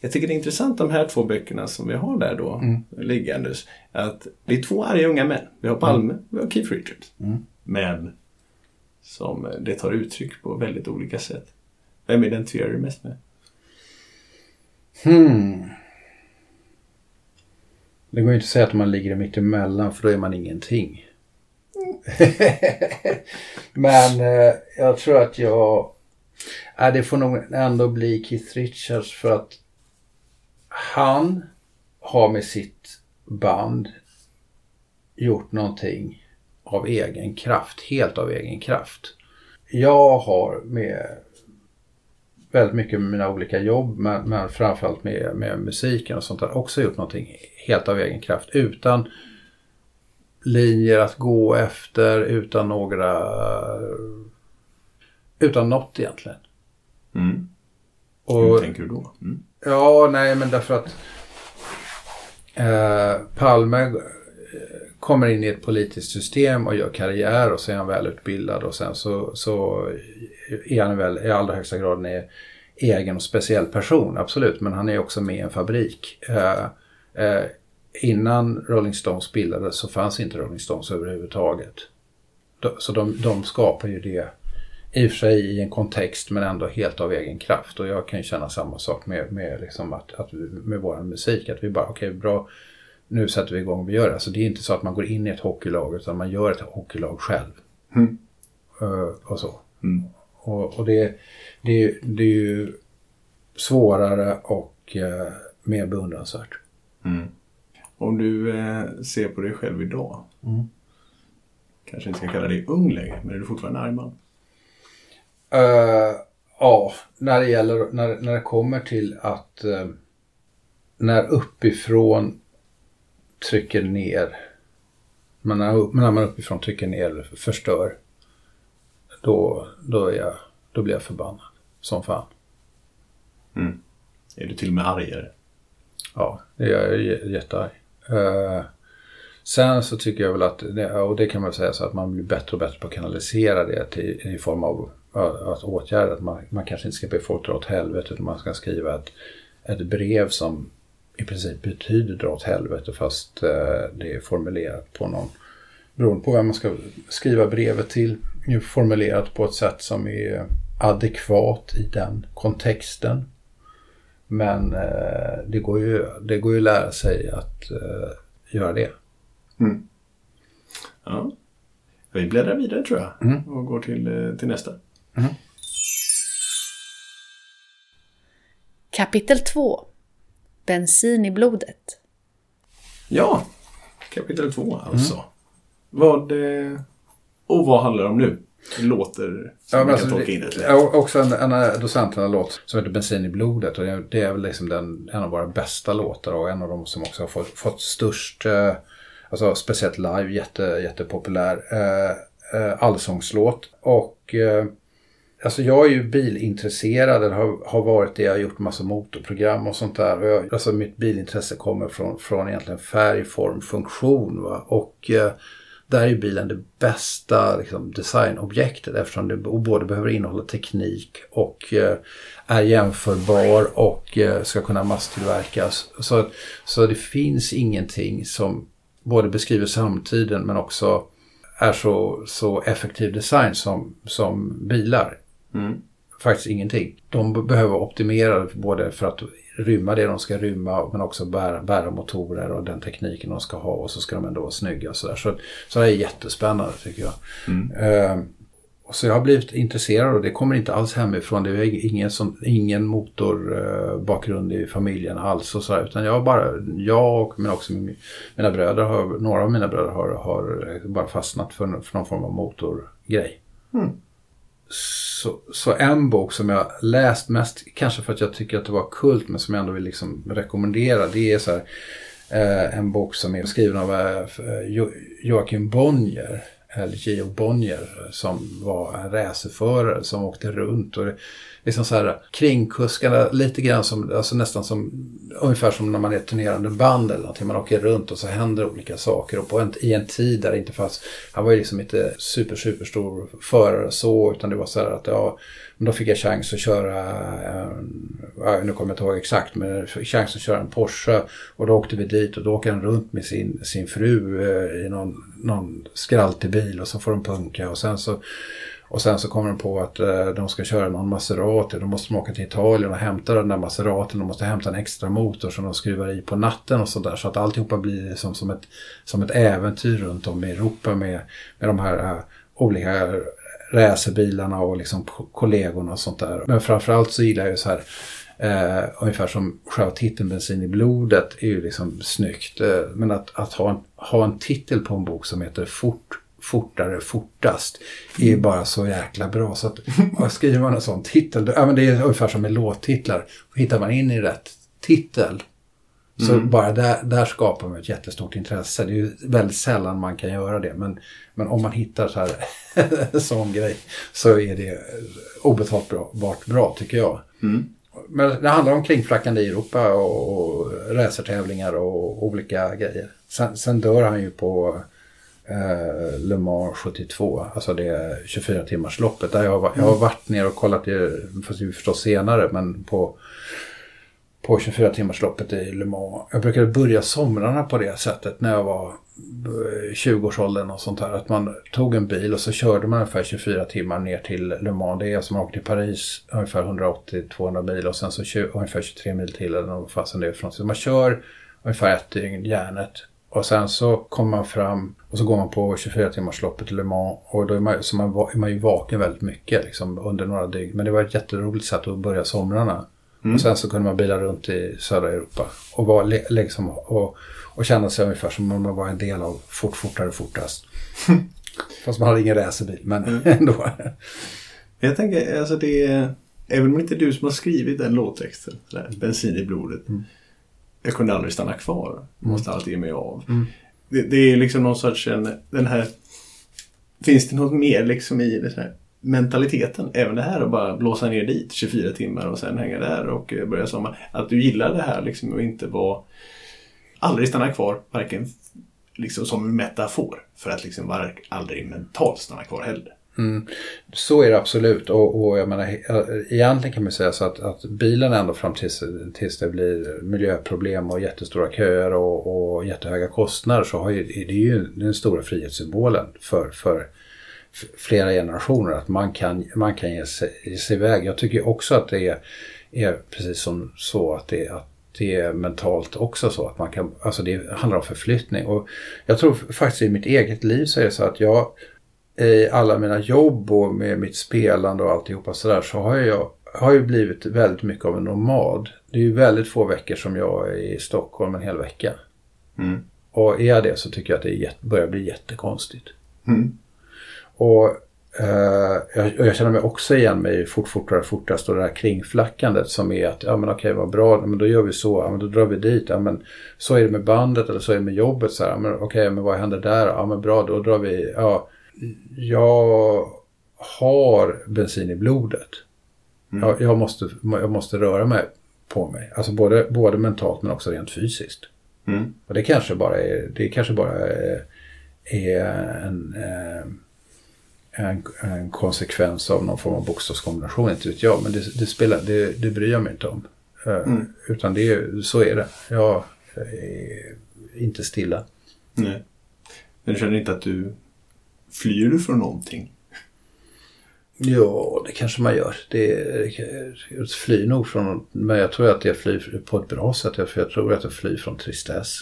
Jag tycker det är intressant de här två böckerna som vi har där då mm. liggandes. Att det är två arga unga män. Vi har Palme, mm. vi har Keith Richards. Mm. Men som det tar uttryck på väldigt olika sätt. Vem identifierar du mest med? Hmm. Det går ju inte att säga att man ligger mitt emellan för då är man ingenting. Men eh, jag tror att jag äh, det får nog ändå bli Keith Richards för att han har med sitt band gjort någonting av egen kraft, helt av egen kraft. Jag har med väldigt mycket med mina olika jobb men, men framförallt med, med musiken och sånt där också gjort någonting helt av egen kraft utan linjer att gå efter, utan några utan något egentligen. Mm. Och, Hur tänker du då? Mm. Ja, nej men därför att eh, Palme eh, kommer in i ett politiskt system och gör karriär och så är han välutbildad och sen så, så är han väl i allra högsta grad en egen och speciell person, absolut. Men han är också med i en fabrik. Eh, eh, innan Rolling Stones bildades så fanns inte Rolling Stones överhuvudtaget. Så de, de skapar ju det i och för sig i en kontext men ändå helt av egen kraft. Och jag kan ju känna samma sak med, med, liksom att, att, med vår musik. Att vi bara, okej okay, bra, nu sätter vi igång och vi gör det. Alltså det är inte så att man går in i ett hockeylag utan man gör ett hockeylag själv. Mm. Uh, och så. Mm. Och, och det, det, det, är ju svårare och uh, mer beundransvärt. Mm. Om du eh, ser på dig själv idag. Mm. Kanske inte ska kalla dig ung längre, men är du fortfarande arg man? Uh, ja, när det gäller, när, när det kommer till att uh, när uppifrån trycker ner, men när, när man uppifrån trycker ner förstör, då, då, är jag, då blir jag förbannad som fan. Mm. Är du till och med argare? Ja, jag är jättearg. Eh, sen så tycker jag väl att, och det kan man säga så att man blir bättre och bättre på att kanalisera det till, i form av att åtgärda. Att man, man kanske inte ska be folk dra åt helvete utan man ska skriva ett, ett brev som i princip betyder dra åt helvete fast uh, det är formulerat på någon, beroende på vem man ska skriva brevet till, formulerat på ett sätt som är adekvat i den kontexten. Men eh, det, går ju, det går ju att lära sig att eh, göra det. Mm. Ja. Vi bläddrar vidare tror jag Mm. och går till, eh, till nästa. Kapitel 2 Bensin i blodet. Ja, kapitel två alltså. Vad, eh, och vad handlar det om nu? Det låter som Ja, man kan alltså, tolka in det. lätt. också en, en av docenterna låt som heter Bensin i blodet. Och det är väl liksom den, en av våra bästa låtar och en av de som också har fått, fått störst, eh, alltså speciellt live, jätte, jättepopulär eh, eh, allsångslåt. Och eh, alltså jag är ju bilintresserad, eller har, har varit det. Jag har gjort massa motorprogram och sånt där. Och jag, alltså mitt bilintresse kommer från, från egentligen färg, form, funktion. Va? Och eh, där är bilen det bästa liksom, designobjektet eftersom det både behöver innehålla teknik och eh, är jämförbar och eh, ska kunna masstillverkas. Så, så det finns ingenting som både beskriver samtiden men också är så, så effektiv design som, som bilar. Mm. Faktiskt ingenting. De be- behöver optimera både för att rymma det de ska rymma men också bära, bära motorer och den tekniken de ska ha och så ska de ändå vara snygga och sådär. Så, så det är jättespännande tycker jag. Eh, och så jag har blivit intresserad och det kommer inte alls hemifrån. Det är ingen, som, ingen motorbakgrund i familjen alls och sådär. Utan jag bara, jag och men också min- mina bröder, har, några av mina bröder har, har bara fastnat för, för någon form av motorgrej. Så, så en bok som jag läst mest, kanske för att jag tycker att det var kult, men som jag ändå vill liksom rekommendera. Det är så här, eh, en bok som är skriven av eh, jo, Joakim Bonnier, eller J.O. Bonnier, som var en racerförare som åkte runt. Och det, liksom så här kringkuskarna, lite grann som, alltså nästan som, ungefär som när man är turnerande band eller någonting. Man åker runt och så händer olika saker. Och på en, i en tid där det inte fanns, han var ju liksom inte super, super stor förare så, utan det var så här att ja, men då fick jag chans att köra, eh, ja, nu kommer jag inte ihåg exakt, men chans att köra en Porsche. Och då åkte vi dit och då åker han runt med sin, sin fru eh, i någon, någon skraltig bil och så får de punka och sen så och sen så kommer de på att eh, de ska köra någon Maserati. Då måste de åka till Italien och hämta den där Maseratin. De måste hämta en extra motor som de skruvar i på natten och sådär. Så att alltihopa blir liksom som ett, som ett äventyr runt om i Europa med, med de här eh, olika racerbilarna och liksom kollegorna och sånt där. Men framförallt så gillar jag ju så här Eh, ungefär som själva titeln Bensin i blodet är ju liksom snyggt. Eh, men att, att ha, en, ha en titel på en bok som heter Fort, Fortare, Fortast är ju bara så jäkla bra. Så att skriver man en sån titel, då, ja, men det är ungefär som med låttitlar. Hittar man in i rätt titel så bara där, där skapar man ett jättestort intresse. Det är ju väldigt sällan man kan göra det. Men, men om man hittar så här sån grej så är det obetalt bra, bra tycker jag. Men det handlar om kringflackande i Europa och, och racertävlingar och olika grejer. Sen, sen dör han ju på eh, Le Mans 72, alltså det 24 timmars loppet. Där jag, var, jag har varit ner och kollat det, fast det är förstås senare, men på på 24 timmars loppet i Le Mans. Jag brukade börja somrarna på det sättet när jag var eh, 20-årsåldern och sånt här. Att man tog en bil och så körde man ungefär 24 timmar ner till Le Mans. Det är som att åka till Paris ungefär 180-200 mil och sen så tjo- ungefär 23 mil till eller vad fasen det är för något. Så man kör ungefär ett dygn järnet. Och sen så kommer man fram och så går man på 24 timmars loppet i Le Mans. Och då är man, så man, är man ju vaken väldigt mycket liksom, under några dygn. Men det var ett jätteroligt sätt att börja somrarna. Och sen så kunde man bila runt i södra Europa och, vara, le- liksom, och, och känna sig ungefär som om man var en del av Fort, fortare, fortast. Fast man hade ingen racerbil, men ändå. Jag tänker, alltså det är... Även om det inte är du som har skrivit den låttexten, sådär, bensin i blodet. Mm. Jag kunde aldrig stanna kvar. Jag måste alltid ge mig av. Det, det är liksom någon sorts en, den här... Finns det något mer liksom i det här mentaliteten? Även det här att bara blåsa ner dit 24 timmar och sen hänga där och eh, börja sommar. Att du gillar det här liksom och inte vara... aldrig stanna kvar, varken liksom som en metafor, för att liksom var aldrig mentalt stanna kvar heller. Mm. Så är det absolut och, och jag menar eh, egentligen kan man säga så att, att bilen ändå fram tills, tills det blir miljöproblem och jättestora köer och, och jättehöga kostnader så har ju, det är ju den stora frihetssymbolen för, för flera generationer att man kan, man kan ge, sig, ge sig iväg. Jag tycker också att det är, är precis som så att det, att det är mentalt också så att man kan, alltså det handlar om förflyttning och jag tror faktiskt i mitt eget liv så är det så att jag i alla mina jobb och med mitt spelande och alltihopa sådär så har jag har ju blivit väldigt mycket av en nomad. Det är ju väldigt få veckor som jag är i Stockholm en hel vecka. Mm. Och är jag det så tycker jag att det börjar bli jättekonstigt. Mm. Och eh, jag, jag, känner mig också igen mig fort, fortare, fortast och det här kringflackandet som är att ja men okej vad bra, men då gör vi så, ja men då drar vi dit, ja men så är det med bandet eller så är det med jobbet så här, ja, men okej men vad händer där, ja men bra då drar vi, ja jag har bensin i blodet. Mm. Jag, jag, måste, jag måste röra mig på mig. Alltså både, både mentalt men också rent fysiskt. Mm. Och det kanske bara är, det kanske bara är, är en, eh, en, en, konsekvens av någon form av bokstavskombination, inte vet jag. Men det, det, spelar, det, det bryr jag mig inte om. Eh, mm. Utan det, så är det. Jag är inte stilla. Nej. Men du känner inte att du Flyr du från någonting? Ja, det kanske man gör. Det, jag flyr nog från Men jag tror att jag flyr på ett bra sätt. För jag tror att jag flyr från tristess.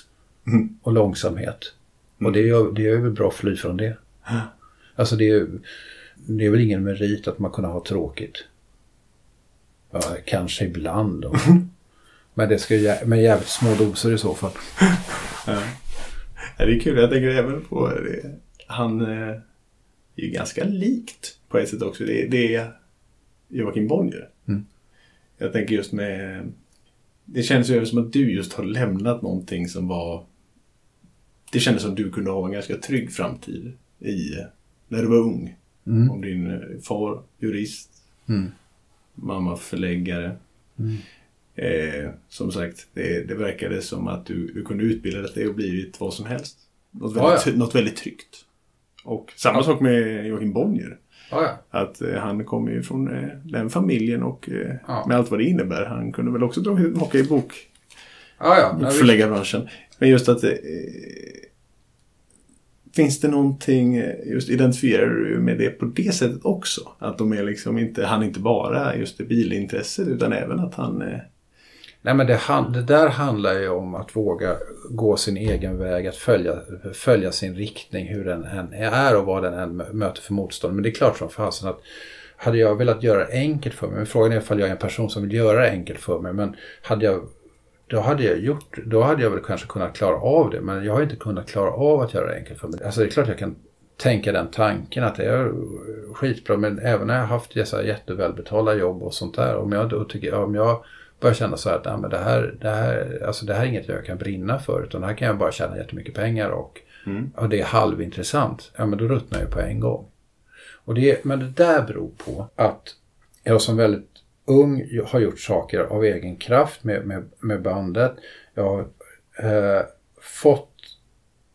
Mm. Och långsamhet. Mm. Och det är, det är väl bra att fly från det. Mm. Alltså det är, det är väl ingen merit att man kunna ha tråkigt. Ja, kanske ibland då. Men det ska ju med jävligt små doser i så fall. Ja. Det är kul. Jag tänker även på det han eh, är ju ganska likt på ett sätt också. Det, det är Joakim Bonnier. Mm. Jag tänker just med... Det känns ju som att du just har lämnat någonting som var... Det kändes som att du kunde ha en ganska trygg framtid i när du var ung. Mm. Om din eh, far jurist, mm. mamma förläggare. Mm. Eh, som sagt, det, det verkade som att du, du kunde utbilda dig och blivit vad som helst. Något väldigt, ja, ja. något väldigt tryggt. Och samma ja. sak med Joakim Bonnier. Ja, ja. Att eh, han kommer ju från eh, den familjen och eh, med allt vad det innebär. Han kunde väl också dra tillbaka i bok, ja, ja. bokförläggarbranschen. Men just att eh, Finns det någonting, eh, just identifierar du med det på det sättet också? Att de är liksom inte, han inte bara just det bilintresset utan även att han eh, Nej men det, det, där handlar ju om att våga gå sin egen väg, att följa, följa sin riktning hur den än är och vad den än möter för motstånd. Men det är klart som fasen att hade jag velat göra det enkelt för mig, men frågan är ifall jag är en person som vill göra det enkelt för mig, men hade jag då hade jag gjort, då hade jag väl kanske kunnat klara av det, men jag har inte kunnat klara av att göra det enkelt för mig. Alltså det är klart jag kan tänka den tanken att det är skitbra, men även när jag haft dessa jättevälbetalda jobb och sånt där, om jag då tycker, om jag börjar känna så här att men det, här, det, här, alltså det här är inget jag kan brinna för utan här kan jag bara tjäna jättemycket pengar och, mm. och det är halvintressant. Ja men då ruttnar jag på en gång. Och det, men det där beror på att jag som väldigt ung har gjort saker av egen kraft med, med, med bandet. Jag har eh, fått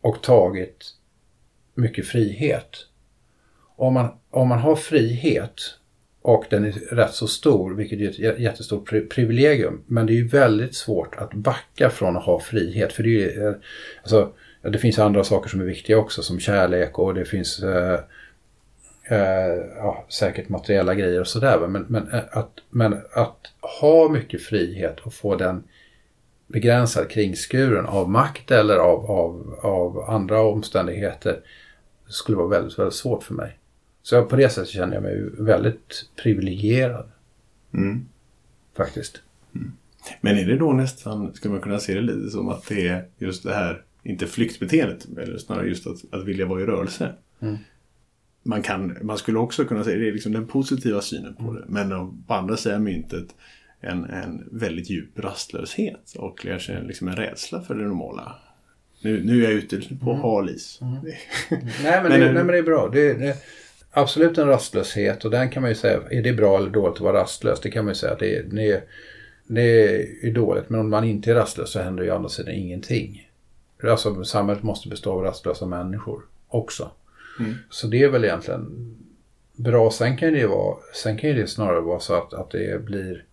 och tagit mycket frihet. Om man, om man har frihet och den är rätt så stor, vilket är ett jättestort privilegium. Men det är ju väldigt svårt att backa från att ha frihet. För det, är, eh, alltså, det finns andra saker som är viktiga också, som kärlek och det finns eh, eh, ja, säkert materiella grejer och sådär. Men, men, eh, att, men att ha mycket frihet och få den begränsad kringskuren av makt eller av, av, av andra omständigheter skulle vara väldigt, väldigt svårt för mig. Så på det sättet känner jag mig väldigt privilegierad. Mm. Faktiskt. Mm. Men är det då nästan, ska man kunna se det lite som att det är just det här, inte flyktbeteendet, eller snarare just att, att vilja vara i rörelse. Mm. Man, kan, man skulle också kunna säga det är liksom den positiva synen på det. Men på andra sidan myntet en, en väldigt djup rastlöshet och kanske liksom en rädsla för det normala. Nu, nu är jag ute på mm. hal is. Mm. nej, men men, det, nej men det är bra. Det, det, absolut en rastlöshet och den kan man ju säga, är det bra eller dåligt att vara rastlös? Det kan man ju säga att det är, det det är dåligt. Men om man inte är rastlös så händer ju å andra sidan ingenting. Alltså samhället måste bestå av rastlösa människor också. Mm. Så det är väl egentligen bra. Sen kan det, vara, sen kan det snarare vara så att, att det blir...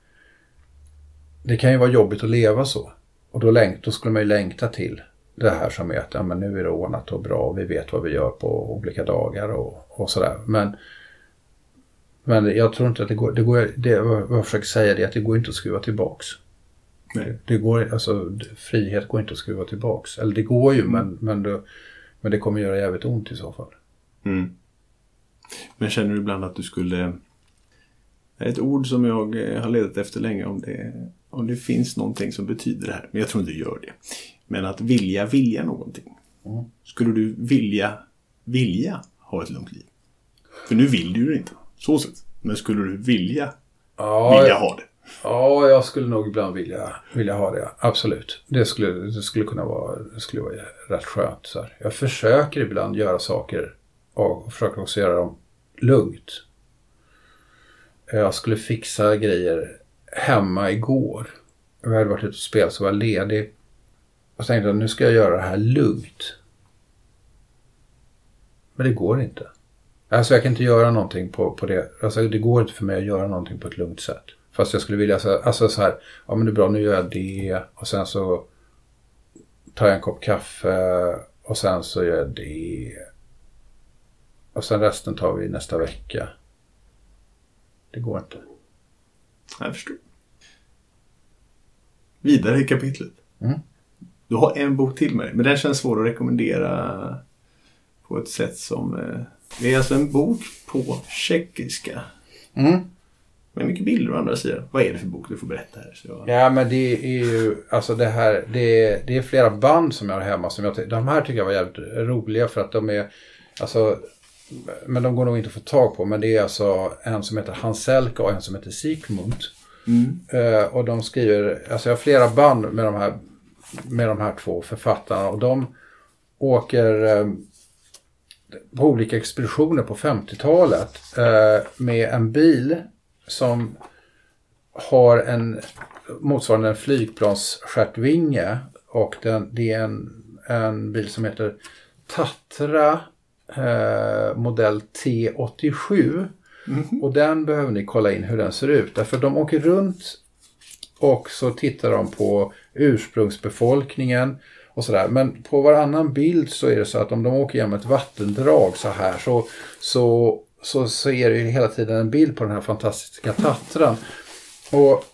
Det kan ju vara jobbigt att leva så. Och då, längt, då skulle man ju längta till det här som är att ja, men nu är det ordnat och bra och vi vet vad vi gör på olika dagar och, och sådär. Men, men jag tror inte att det går, det går det, vad jag försöker säga är att det går inte att skruva tillbaks. Nej. Det går, alltså, frihet går inte att skruva tillbaks. Eller det går ju men, men, det, men det kommer göra jävligt ont i så fall. Mm. Men känner du ibland att du skulle... Ett ord som jag eh, har letat efter länge om det, om det finns någonting som betyder det här. Men jag tror inte det gör det. Men att vilja, vilja någonting. Mm. Skulle du vilja, vilja ha ett lugnt liv? För nu vill du ju inte. Så sett. Men skulle du vilja, Ja, vilja ha det? Ja, jag skulle nog ibland vilja, vilja ha det. Absolut. Det skulle, det skulle kunna vara, det skulle vara rätt skönt. Så här. Jag försöker ibland göra saker och försöker också göra dem lugnt. Jag skulle fixa grejer hemma igår. Jag hade varit ute och spelat så var jag ledig. Och tänkte jag nu ska jag göra det här lugnt. Men det går inte. Alltså jag kan inte göra någonting på, på det. Alltså det går inte för mig att göra någonting på ett lugnt sätt. Fast jag skulle vilja så alltså så här, ja men det är bra, nu gör jag det. Och sen så tar jag en kopp kaffe och sen så gör jag det. Och sen resten tar vi nästa vecka. Det går inte. Jag förstår. Vidare i kapitlet. Mm. Du har en bok till med dig, men den känns svår att rekommendera på ett sätt som... eh, Det är alltså en bok på tjeckiska. Mm. Med mycket bilder å andra sidan. Vad är det för bok? Du får berätta här. Så jag... Ja men det är ju, alltså det här, det är, det är flera band som jag har hemma som jag De här tycker jag var jävligt roliga för att de är, alltså, men de går nog inte att få tag på. Men det är alltså en som heter Hanselka och en som heter Sigmund. Mm. Eh, och de skriver, alltså jag har flera band med de här, med de här två författarna och de åker eh, på olika expeditioner på 50-talet eh, med en bil som har en motsvarande en flygplansstjärtvinge och den, det är en, en bil som heter Tatra eh, modell T87. Och den behöver ni kolla in hur den ser ut. Därför de åker runt och så tittar de på ursprungsbefolkningen och sådär. Men på varannan bild så är det så att om de åker genom ett vattendrag så här så, så, så, så är det ju hela tiden en bild på den här fantastiska Tatran. Och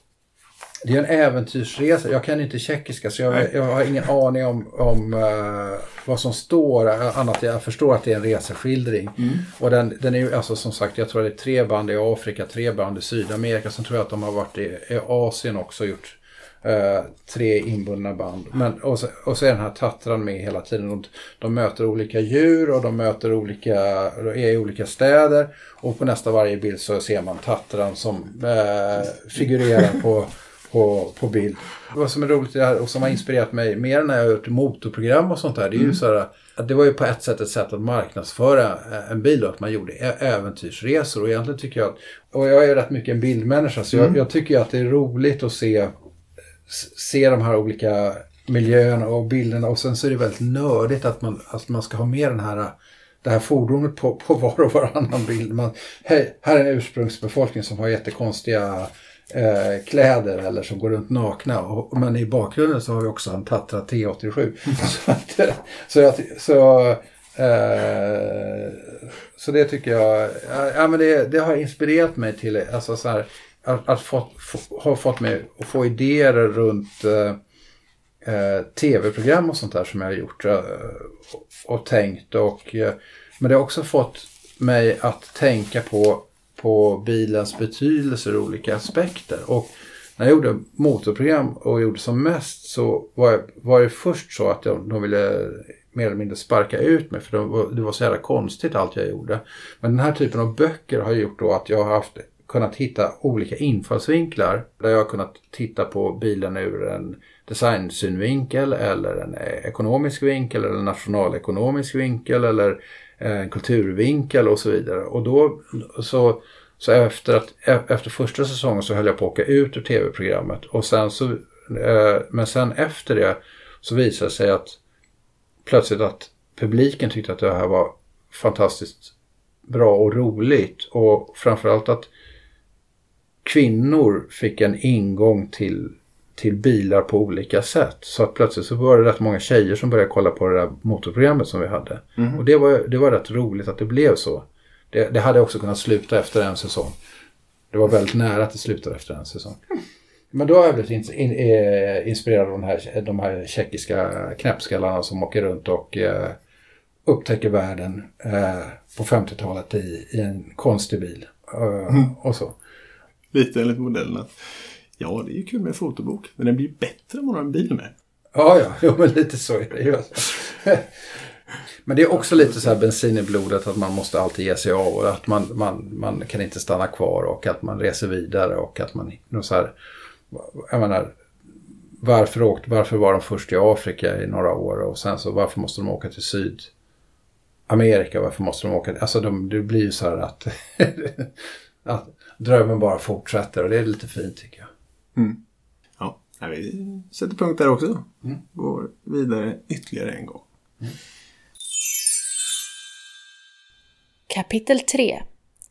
det är en äventyrsresa. Jag kan inte tjeckiska så jag, jag har ingen aning om, om eh, vad som står. Annat jag förstår att det är en reseskildring. Och den, den är ju alltså som sagt, jag tror det är tre band i Afrika, tre band i Sydamerika. Sen tror jag att de har varit i, i Asien också och gjort eh, tre inbundna band. Men, och, så, och så är den här Tatran med hela tiden. De, de möter olika djur och de möter olika, är i olika städer. Och på nästa varje bild så ser man Tatran som eh, figurerar på på, på bild. Vad som är roligt det här och som har inspirerat mig mer när jag har gjort motorprogram och sånt där. Det är ju så här att det var ju på ett sätt ett sätt att marknadsföra en bil och att man gjorde äventyrsresor. Och egentligen tycker jag att, och jag är rätt mycket en bildmänniska så jag, jag tycker att det är roligt att se, se de här olika miljöerna och bilderna. Och sen så är det väldigt nördigt att man, att man ska ha med den här det här fordonet på, på var och varannan bild. Man, hej, här är en ursprungsbefolkning som har jättekonstiga eh, kläder eller som går runt nakna. Och, men i bakgrunden så har vi också en Tatra T87. så, att, så, jag, så, eh, så det tycker jag, ja, ja, men det, det har inspirerat mig till alltså, så här, att, att få, få, har fått mig att få idéer runt eh, eh, tv-program och sånt där som jag har gjort eh, och, och tänkt. Och, eh, men det har också fått mig att tänka på, på bilens betydelse ur olika aspekter. Och när jag gjorde motorprogram och gjorde som mest så var, var det först så att de, de ville mer eller mindre sparka ut mig för det var- det var så jävla konstigt allt jag gjorde. Men den här typen av böcker har gjort då att jag har haft, kunnat hitta olika infallsvinklar där jag har kunnat titta på bilen ur en designsynvinkel eller en ekonomisk vinkel eller en nationalekonomisk vinkel eller en kulturvinkel och så vidare. Och då så, så efter, att, efter första säsongen så höll jag på att åka ut ur tv-programmet och sen så, eh, men sen efter det så visade det sig att plötsligt att publiken tyckte att det här var fantastiskt bra och roligt. Och framförallt att kvinnor fick en ingång till, till bilar på olika sätt. Så att plötsligt så var det rätt många tjejer som började kolla på det där motorprogrammet som vi hade. Och det var, det var rätt roligt att det blev så. Det, det hade också kunnat sluta efter en säsong. Det var väldigt nära att det slutade efter en säsong. Men då har jag blivit in, in, eh, inspirerad av de här, de här tjeckiska knäppskallarna som åker runt och eh, upptäcker världen eh, på 50-talet i, i en konstig bil. Eh, Och så. Lite enligt modellen att ja, det är ju kul med fotobok, men den blir bättre om man har en bil med. Ja, ja, jo, men lite så är det ju. alltså. Men det är också lite så här bensin i blodet att man måste alltid ge sig av och att man, man, man kan inte stanna kvar och att man reser vidare och att man, så här, jag menar, varför, åkt, varför var de först i Afrika i några år och sen så varför måste de åka till Sydamerika, varför måste de åka, alltså de, det blir ju så här att, att drömmen bara fortsätter och det är lite fint tycker jag. Ja, nej, vi sätter punkt där också. Går vidare ytterligare en gång. Kapitel 3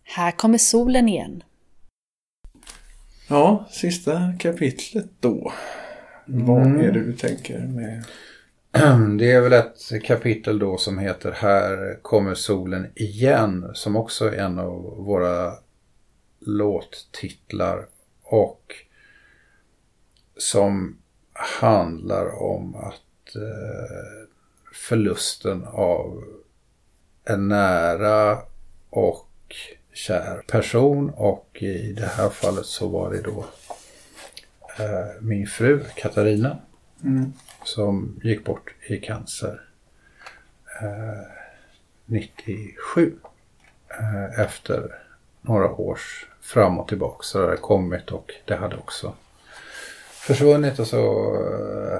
Här kommer solen igen. Ja, sista kapitlet då. Vad är det du tänker med? Det är väl ett kapitel då som heter Här kommer solen igen som också är en av våra låttitlar och som handlar om att eh, förlusten av en nära och kär person. Och i det här fallet så var det då eh, min fru Katarina som gick bort i cancer eh, 97 eh, efter några års fram och tillbaka. Så det hade kommit och det hade också försvunnit och så eh,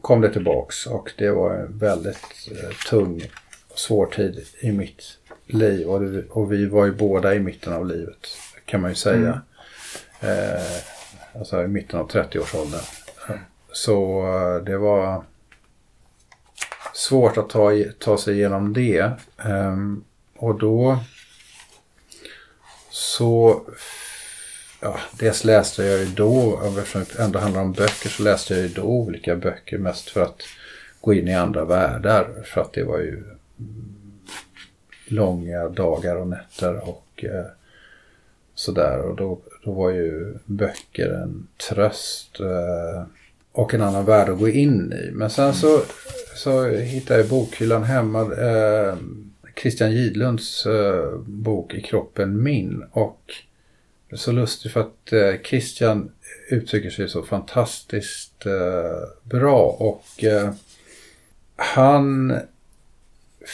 kom det tillbaks och det var en väldigt eh, tung och svår tid i mitt liv och, det, och vi var ju båda i mitten av livet kan man ju säga. Eh, alltså i mitten av 30-årsåldern. Så eh, det var svårt att ta, ta sig igenom det. Ehm, och då så ja, dels läste jag ju då, eftersom det ändå handlar om böcker, så läste jag ju då olika böcker mest för att gå in i andra världar. För att det var ju mm, långa dagar och nätter och eh, sådär. Och då, då var ju böcker en tröst eh, och en annan värld att gå in i. Men sen så, så hittade jag bokhyllan hemma eh, Christian Gidlunds eh, bok I kroppen min. Och det är så lustigt för att eh, Christian uttrycker sig så fantastiskt eh, bra. Och han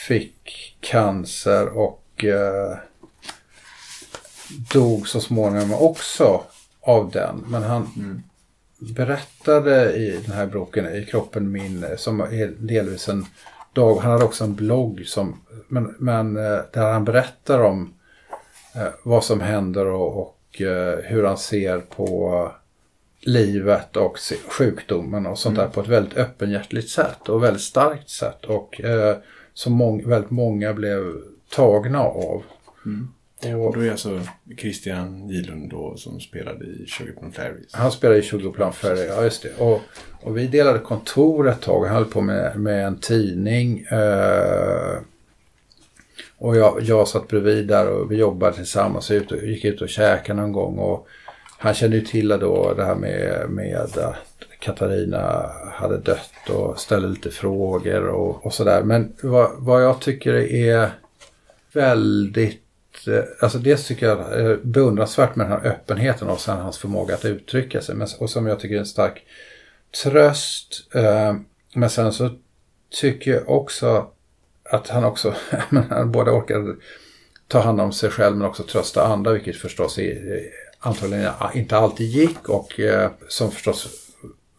fick cancer och dog så småningom också av den. Men han berättade i den här boken I kroppen min som är delvis en dag. Han hade också en blogg som, men, men eh, där han berättar om eh, vad som händer och, och eh, hur han ser på livet och sjukdomen och sånt där på ett väldigt öppenhjärtligt sätt och väldigt starkt sätt och eh, som mång- väldigt många blev tagna av. Och då är alltså Christian Gidlund då som spelade i Sugar Plum Fairies. Han spelade i Sugarplan Ferry, ja just det. Och, och vi delade kontor ett tag. Han höll på med, med en tidning. Eh, och jag, jag satt bredvid där och vi jobbade tillsammans. Och ut och, gick ut och käkade någon gång. Och han kände ju till då det här med, med att Katarina hade dött och ställde lite frågor och, och sådär. Men vad, vad jag tycker är väldigt eh, Alltså dels tycker jag det är beundransvärt med den här öppenheten och sen hans förmåga att uttrycka sig. Men, och som jag tycker är en stark tröst. Eh, men sen så tycker jag också att han också, han både orkar ta hand om sig själv men också trösta andra. Vilket förstås är, antagligen inte alltid gick och eh, som förstås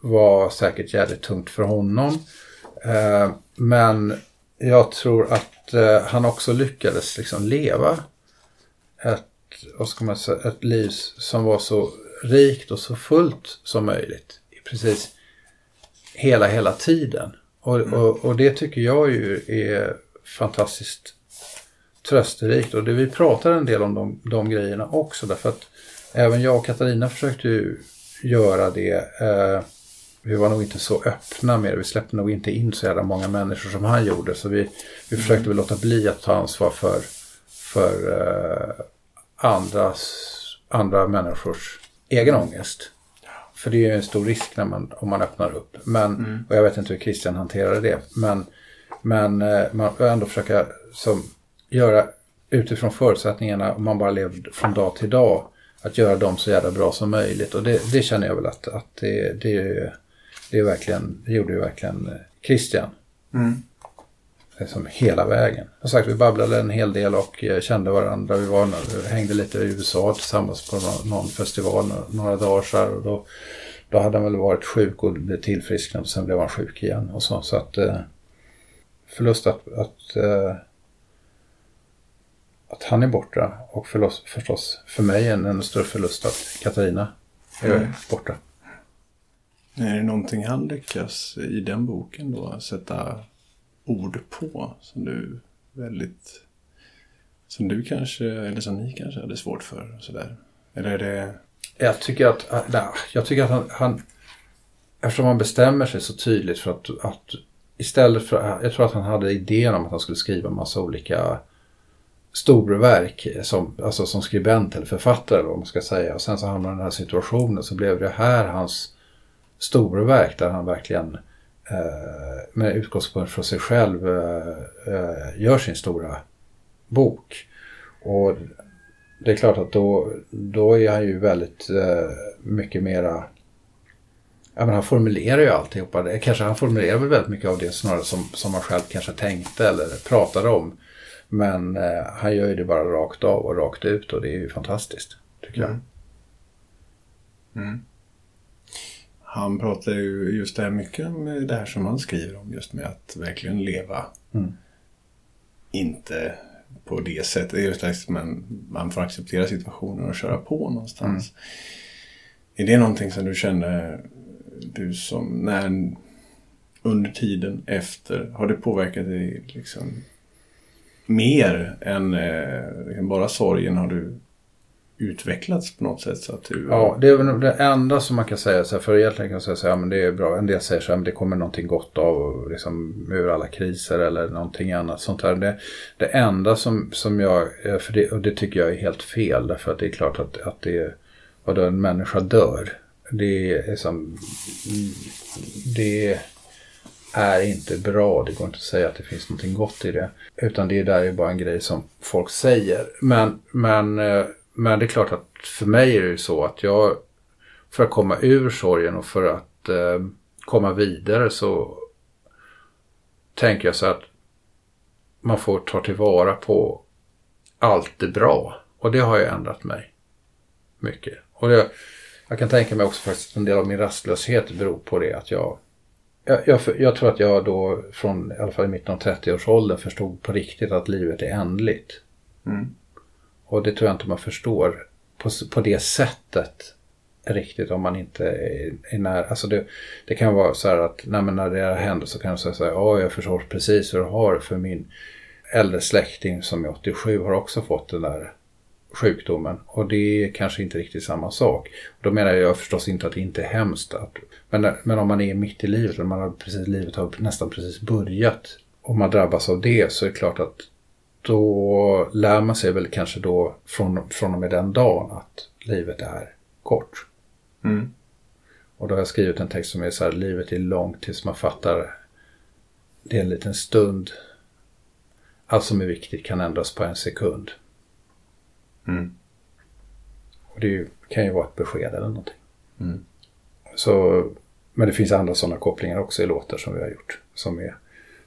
var säkert jävligt tungt för honom. Eh, men jag tror att eh, han också lyckades liksom leva ett, vad ska man säga, ett liv som var så rikt och så fullt som möjligt. Precis hela, hela tiden. Och, och, och det tycker jag ju är fantastiskt trösterikt. Och det, vi pratar en del om de, de grejerna också. Därför att även jag och Katarina försökte ju göra det. Eh, vi var nog inte så öppna med det. Vi släppte nog inte in så jävla många människor som han gjorde. Så vi, vi försökte väl låta bli att ta ansvar för, för eh, andras, andra människors egen ångest. För det är ju en stor risk när man, om man öppnar upp. Men, Mm. Och jag vet inte hur Christian hanterade det. Men, men eh, man får ändå försöka som, göra utifrån förutsättningarna, om man bara levde från dag till dag, att göra dem så jävla bra som möjligt. Och det, det känner jag väl att, att det, det, det, är verkligen, det gjorde ju verkligen eh, Christian. Mm. Liksom hela vägen. Som sagt, vi babblade en hel del och kände varandra. Vi var, hängde lite i USA tillsammans på någon, festival några, dagar så här. Och då, då hade han väl varit sjuk och blev tillfrisknad och sen blev han sjuk igen. Och så, så att förlust att, att, eh, att han är borta och förlust, förstås för mig en ännu större förlust att Katarina är Mm. borta. Är det någonting han lyckas i den boken då sätta ord på som du väldigt som du kanske, eller som ni kanske hade svårt för och sådär? Eller är det... Jag tycker att, nej, jag tycker att han, han, eftersom han bestämmer sig så tydligt för att, att istället för, jag tror att han hade idén om att han skulle skriva en massa olika storverk som, alltså som skribent eller författare eller vad man ska säga. Och sen så hamnade han i den här situationen så blev det här hans storverk där han verkligen eh, med utgångspunkt från sig själv eh, eh gör sin stora bok. Och det är klart att då, då är han ju väldigt eh, mycket mera... Ja, men han formulerar ju alltihopa. Det, kanske han formulerar väl väldigt mycket av det snarare som, som han själv kanske tänkte eller pratade om. Men eh, han gör ju det bara rakt av och rakt ut och det är ju fantastiskt. Tycker jag. Mm. Mm. Han pratar ju just det här mycket om det här som han skriver om just med att verkligen leva. Mm. Inte på det sättet. Det är just att man, man får acceptera situationen och köra på någonstans. Är det någonting som du känner, du som, när, under tiden efter, har det påverkat dig liksom mer än eh, liksom bara sorgen? Har du utvecklats på något sätt så att du... Ja, det är väl det enda som man kan säga. Så här, för egentligen kan man säga så här, ja, men det är bra. En del säger så här, men det kommer någonting gott av liksom, ur alla kriser eller någonting annat sånt här. Det, det enda som, som jag, eh, för det, och det tycker jag är helt fel. Därför att det är klart att, att det, vad då en människa dör. Det är som, det är inte bra. Det går inte att säga att det finns någonting gott i det. Utan det där är bara en grej som folk säger. Men, men, eh, men det är klart att för mig är det ju så att jag för att komma ur sorgen och för att eh, komma vidare så tänker jag så att man får ta tillvara på allt det bra. Och det har ju ändrat mig mycket. Och det, jag kan tänka mig också faktiskt att en del av min rastlöshet beror på det att jag jag, jag, jag tror att jag då från i alla fall i mitten av 30-årsåldern förstod på riktigt att livet är ändligt. Mm. Och det tror jag inte man förstår på, på det sättet riktigt om man inte är, är nära. Alltså det, det kan vara så här att nej, när det här händer så kan jag säga så här, ja jag förstår precis hur du har för min äldre släkting som är 87 har också fått den där sjukdomen. Och det är kanske inte riktigt samma sak. Då menar jag förstås inte att det inte är hemskt. Att, men, men om man är mitt i livet, och man har precis, livet har nästan precis börjat och man drabbas av det så är det klart att då lär man sig väl kanske då från, från och med den dagen att livet är kort. Mm. Och då har jag skrivit en text som är så här, livet är långt tills man fattar det är en liten stund. Allt som är viktigt kan ändras på en sekund. Mm. Och det kan ju vara ett besked eller någonting. Mm. Så, men det finns andra sådana kopplingar också i låtar som vi har gjort. Som, är,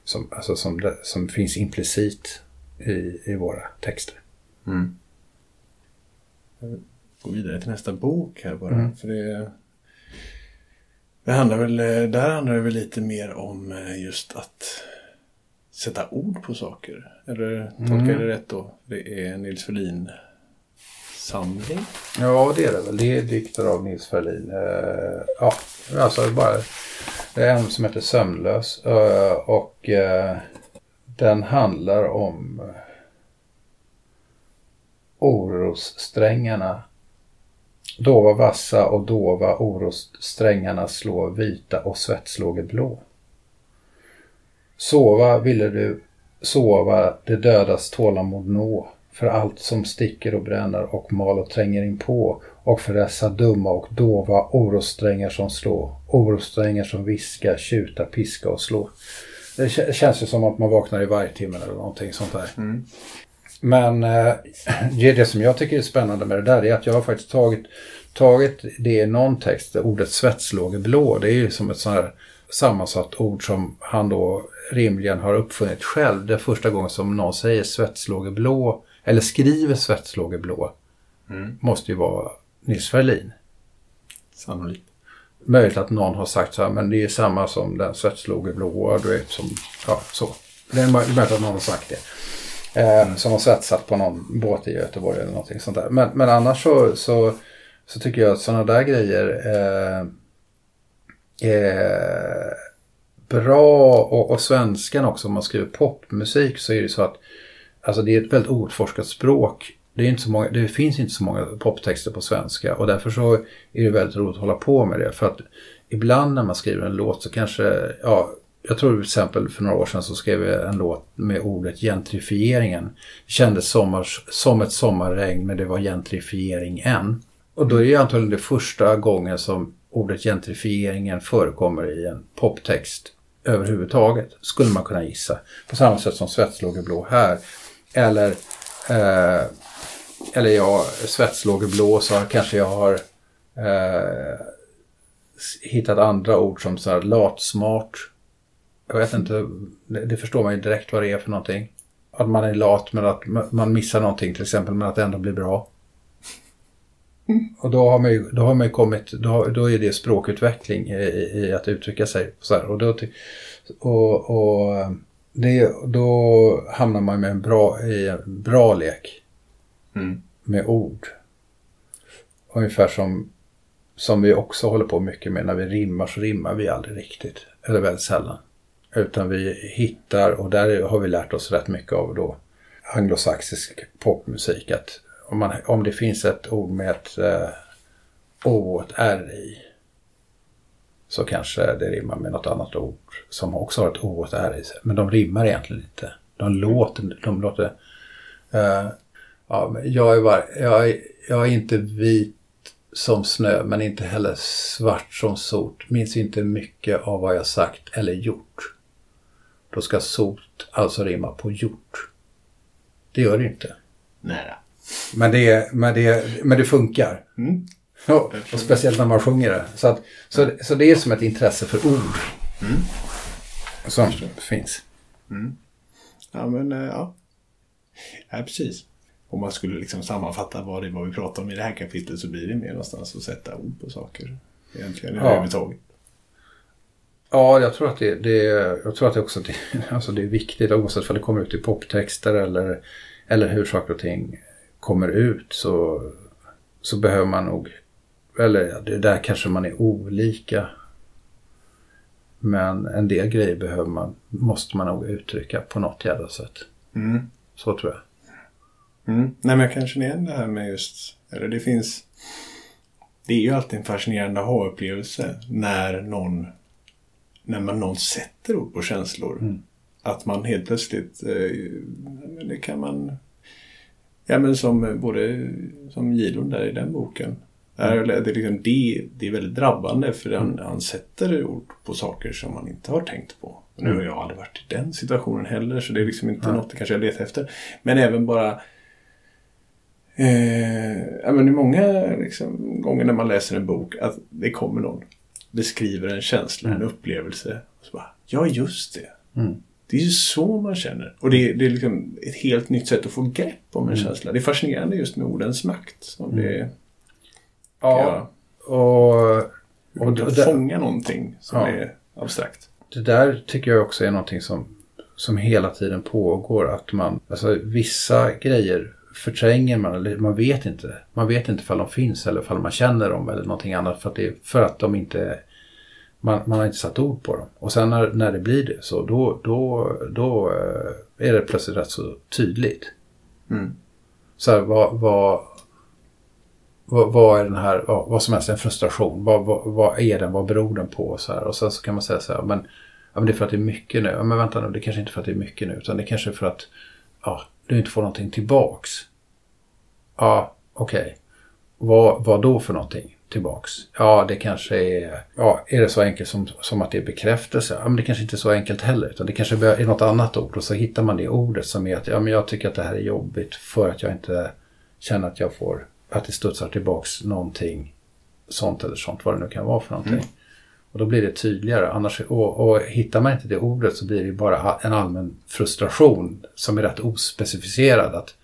som, alltså som, som finns implicit i, i våra texter. Mm. Jag går vidare till nästa bok här bara. Mm. För det, det handlar väl, där handlar det väl lite mer om eh, just att sätta ord på saker. Eller tolkar jag Mm. det rätt då? Det är Nils Ferlin diktsamling? Ja, det är det väl. Det är dikter av Nils Ferlin. Eh, ja, alltså bara Det är en som heter Sömnlös eh, och eh, den handlar om eh, orossträngarna. Dova vassa och dova orossträngarna slå vita och svettslåge blå. Sova ville du, sova det dödas tålamod nå för allt som sticker och bränner och mal och tränger in på och för dessa dumma och dova orossträngar som slå, orossträngar som viska, tjuta, piska och slå. Det känns ju som att man vaknar i vargtimmen eller någonting sånt där. Mm. Men eh, det som jag tycker är spännande med det där är att jag har faktiskt tagit, tagit det i någon text, ordet svetslågeblå. Det är ju som ett sånt här sammansatt ord som han då rimligen har uppfunnit själv. Det är första gången som någon säger svetslågeblå eller skriver svetslågeblå Mm. måste ju vara Nils Ferlin. Sannolikt. Möjligt att någon har sagt så här, men det är samma som den svetslågeblåa, du vet, som, ja, så. Det är möjligt att någon har sagt det. Eh, som har svetsat på någon båt i Göteborg eller någonting sånt där. Men, men annars så, så, så tycker jag att sådana där grejer eh, är bra. Och, och svenskan också, om man skriver popmusik så är det så att alltså det är ett väldigt outforskat språk. Det, är inte så många, det finns inte så många poptexter på svenska och därför så är det väldigt roligt att hålla på med det. För att ibland när man skriver en låt så kanske, ja, jag tror till exempel för några år sedan så skrev jag en låt med ordet gentrifieringen. Det kändes sommars, som ett sommarregn men det var gentrifiering än. Och då är det antagligen det första gången som ordet gentrifieringen förekommer i en poptext överhuvudtaget. Skulle man kunna gissa. På samma sätt som svetslågeblå här. Eller, eh, eller ja, svetslågeblå så kanske jag har eh, hittat andra ord som så här latsmart. Jag vet inte, det, det förstår man ju direkt vad det är för någonting. Att man är lat men att man missar någonting till exempel men att det ändå blir bra. Och då har man ju, då har man ju kommit, då, då är det språkutveckling i, i att uttrycka sig. Så här. Och, då, och, och det, då hamnar man med en bra, i en bra lek Mm. med ord. Ungefär som, som vi också håller på mycket med när vi rimmar så rimmar vi aldrig riktigt. Eller väldigt sällan. Utan vi hittar, och där har vi lärt oss rätt mycket av då anglosaxisk popmusik. Att om, man, om det finns ett ord med ett eh, O och ett R i så kanske det rimmar med något annat ord som också har ett O och ett R i sig. Men de rimmar egentligen inte. De låter... De låter eh, ja, jag, är var, jag, är, jag är inte vit som snö men inte heller svart som sot. Minns inte mycket av vad jag sagt eller gjort. Då ska sot alltså rimma på gjort. Det gör det inte. Nej. Men det, men det, men det funkar. Mm. Ja, och speciellt när man sjunger det. Så, att, så, så det är som ett intresse för ord. Mm. Som finns. Ja, men eh, ja. Ja, precis. Om man skulle liksom sammanfatta vad det var vi pratade om i det här kapitlet så blir det mer någonstans att sätta ord på saker. Egentligen Ja. överhuvudtaget. Ja, jag tror att det, det, jag tror att det också det, alltså det är viktigt oavsett om det kommer ut i poptexter eller, eller hur saker och ting kommer ut så, så behöver man nog, eller ja, det där kanske man är olika. Men en del grejer behöver man, måste man nog uttrycka på något jävla sätt. Mm. Så tror jag. Mm. Nej, men jag kan känna igen det här med just... Eller det finns... Det är ju alltid en fascinerande aha-upplevelse när någon... När man någon sätter ord på känslor. Mm. Att man helt plötsligt... Eh, det kan man... Ja, men som eh, både som Gidon där i den boken. Där, det, är liksom, det, det är väldigt drabbande för han, han sätter ord på saker som man inte har tänkt på. Nu har jag aldrig varit i den situationen heller så det är liksom inte Nej. något jag kanske letar efter. Men även bara Eh, ja, men många liksom, gånger när man läser en bok att det kommer någon, beskriver en känsla, en upplevelse. Och så bara, ja, just det. Mm. Det är ju så man känner. Och det, är- det är liksom ett helt nytt sätt att få grepp om en känsla. Det är fascinerande just med ordens makt. Som det Ja, och, och, och det, fånga någonting som Ja. är abstrakt. det där tycker jag också är någonting som, som hela tiden pågår. Att man, alltså vissa grejer förtränger man, eller man vet inte. Man vet inte ifall de finns eller ifall man känner dem eller någonting annat. För att, det, för att de inte, Man, man har inte satt ord på dem. Och sen när, när det blir det så då, då, då eh, är det plötsligt rätt så tydligt. Mm. Så här, vad, vad, vad, vad är den här, ja, vad som helst, en frustration. Vad, vad, vad är den, vad beror den på? Så här. Och sen så kan man säga så här, men, ja, men det är för att det är mycket nu. Ja, men vänta nu, det kanske inte är för att det är mycket nu. Utan det kanske är för att ja, du inte får någonting tillbaks. Ja, okej. Vad, vad då för någonting tillbaks? Ja, det kanske är... Ja, är det så enkelt som, som att det är bekräftelse? Ja, men det kanske inte är så enkelt heller. Utan det kanske är något annat ord. Och så hittar man det ordet som är att ja, men jag tycker att det här är jobbigt för att jag inte känner att jag får... Att det studsar tillbaks någonting sånt eller sånt. Vad det nu kan vara för någonting. Mm. Och då blir det tydligare. Annars, och, och hittar man inte det ordet så blir det bara en allmän frustration som är rätt ospecificerad. Att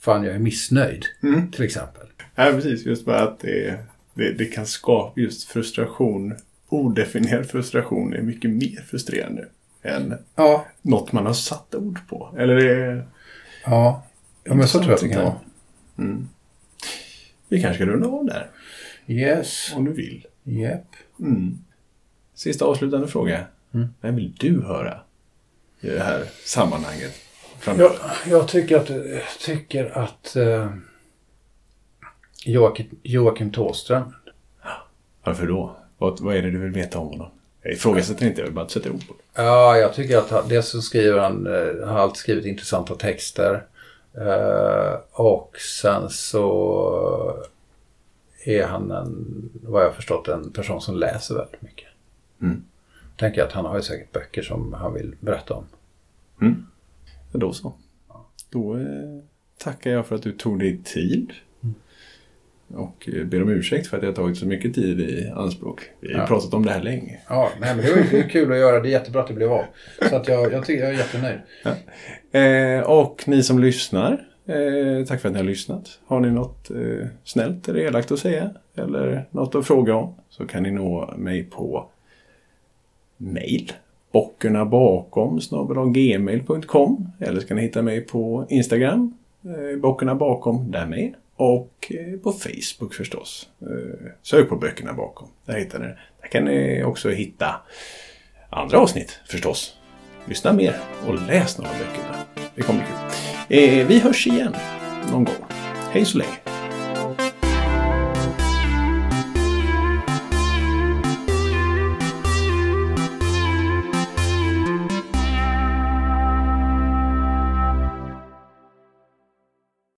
fan, jag är missnöjd Mm. till exempel. Ja, precis. Just bara att det, det, det kan skapa just frustration. Odefinierad frustration är mycket mer frustrerande än Ja. något man har satt ord på. Eller det, Ja, ja men så tror jag att det kan vara. Mm. Vi kanske ska runda av där, Yes. om du vill. Yep. Mm. Sista avslutande fråga. Mm. Vem vill du höra i det här sammanhanget? Jag, jag tycker att, tycker att eh, Joakim, Joakim Thåström. Varför då? Vad, vad är det du vill veta om honom? Jag ifrågasätter inte, jag vill bara sätta det. Ja, jag tycker att han, dels så skriver han, eh, han har alltid skrivit intressanta texter. Eh, och sen så är han en, vad jag har förstått, en person som läser väldigt mycket. Mm. Tänker att han har ju säkert böcker som han vill berätta om. Mm. Ja, då så. Då eh, tackar jag för att du tog dig tid. Och ber om ursäkt för att jag har tagit så mycket tid i anspråk. Vi har Ja. pratat om det här länge. Ja, nej, men det var ju kul att göra. Det är jättebra att det blev av. Så att jag, jag, tycker, jag är jättenöjd. Eh, och ni som lyssnar, eh, tack för att ni har lyssnat. Har ni något eh, snällt eller elakt att säga eller något att fråga om så kan ni nå mig på mail. Bockerna bakom gmail.com eller så kan ni hitta mig på Instagram, eh, Bockerna bakom där med. Och eh, på Facebook förstås. Eh, sök på Böckerna bakom. Där hittar ni det. Där kan ni också hitta andra avsnitt förstås. Lyssna mer och läs några av böckerna. Det kommer bli kul. Eh, vi hörs igen någon gång. Hej så länge.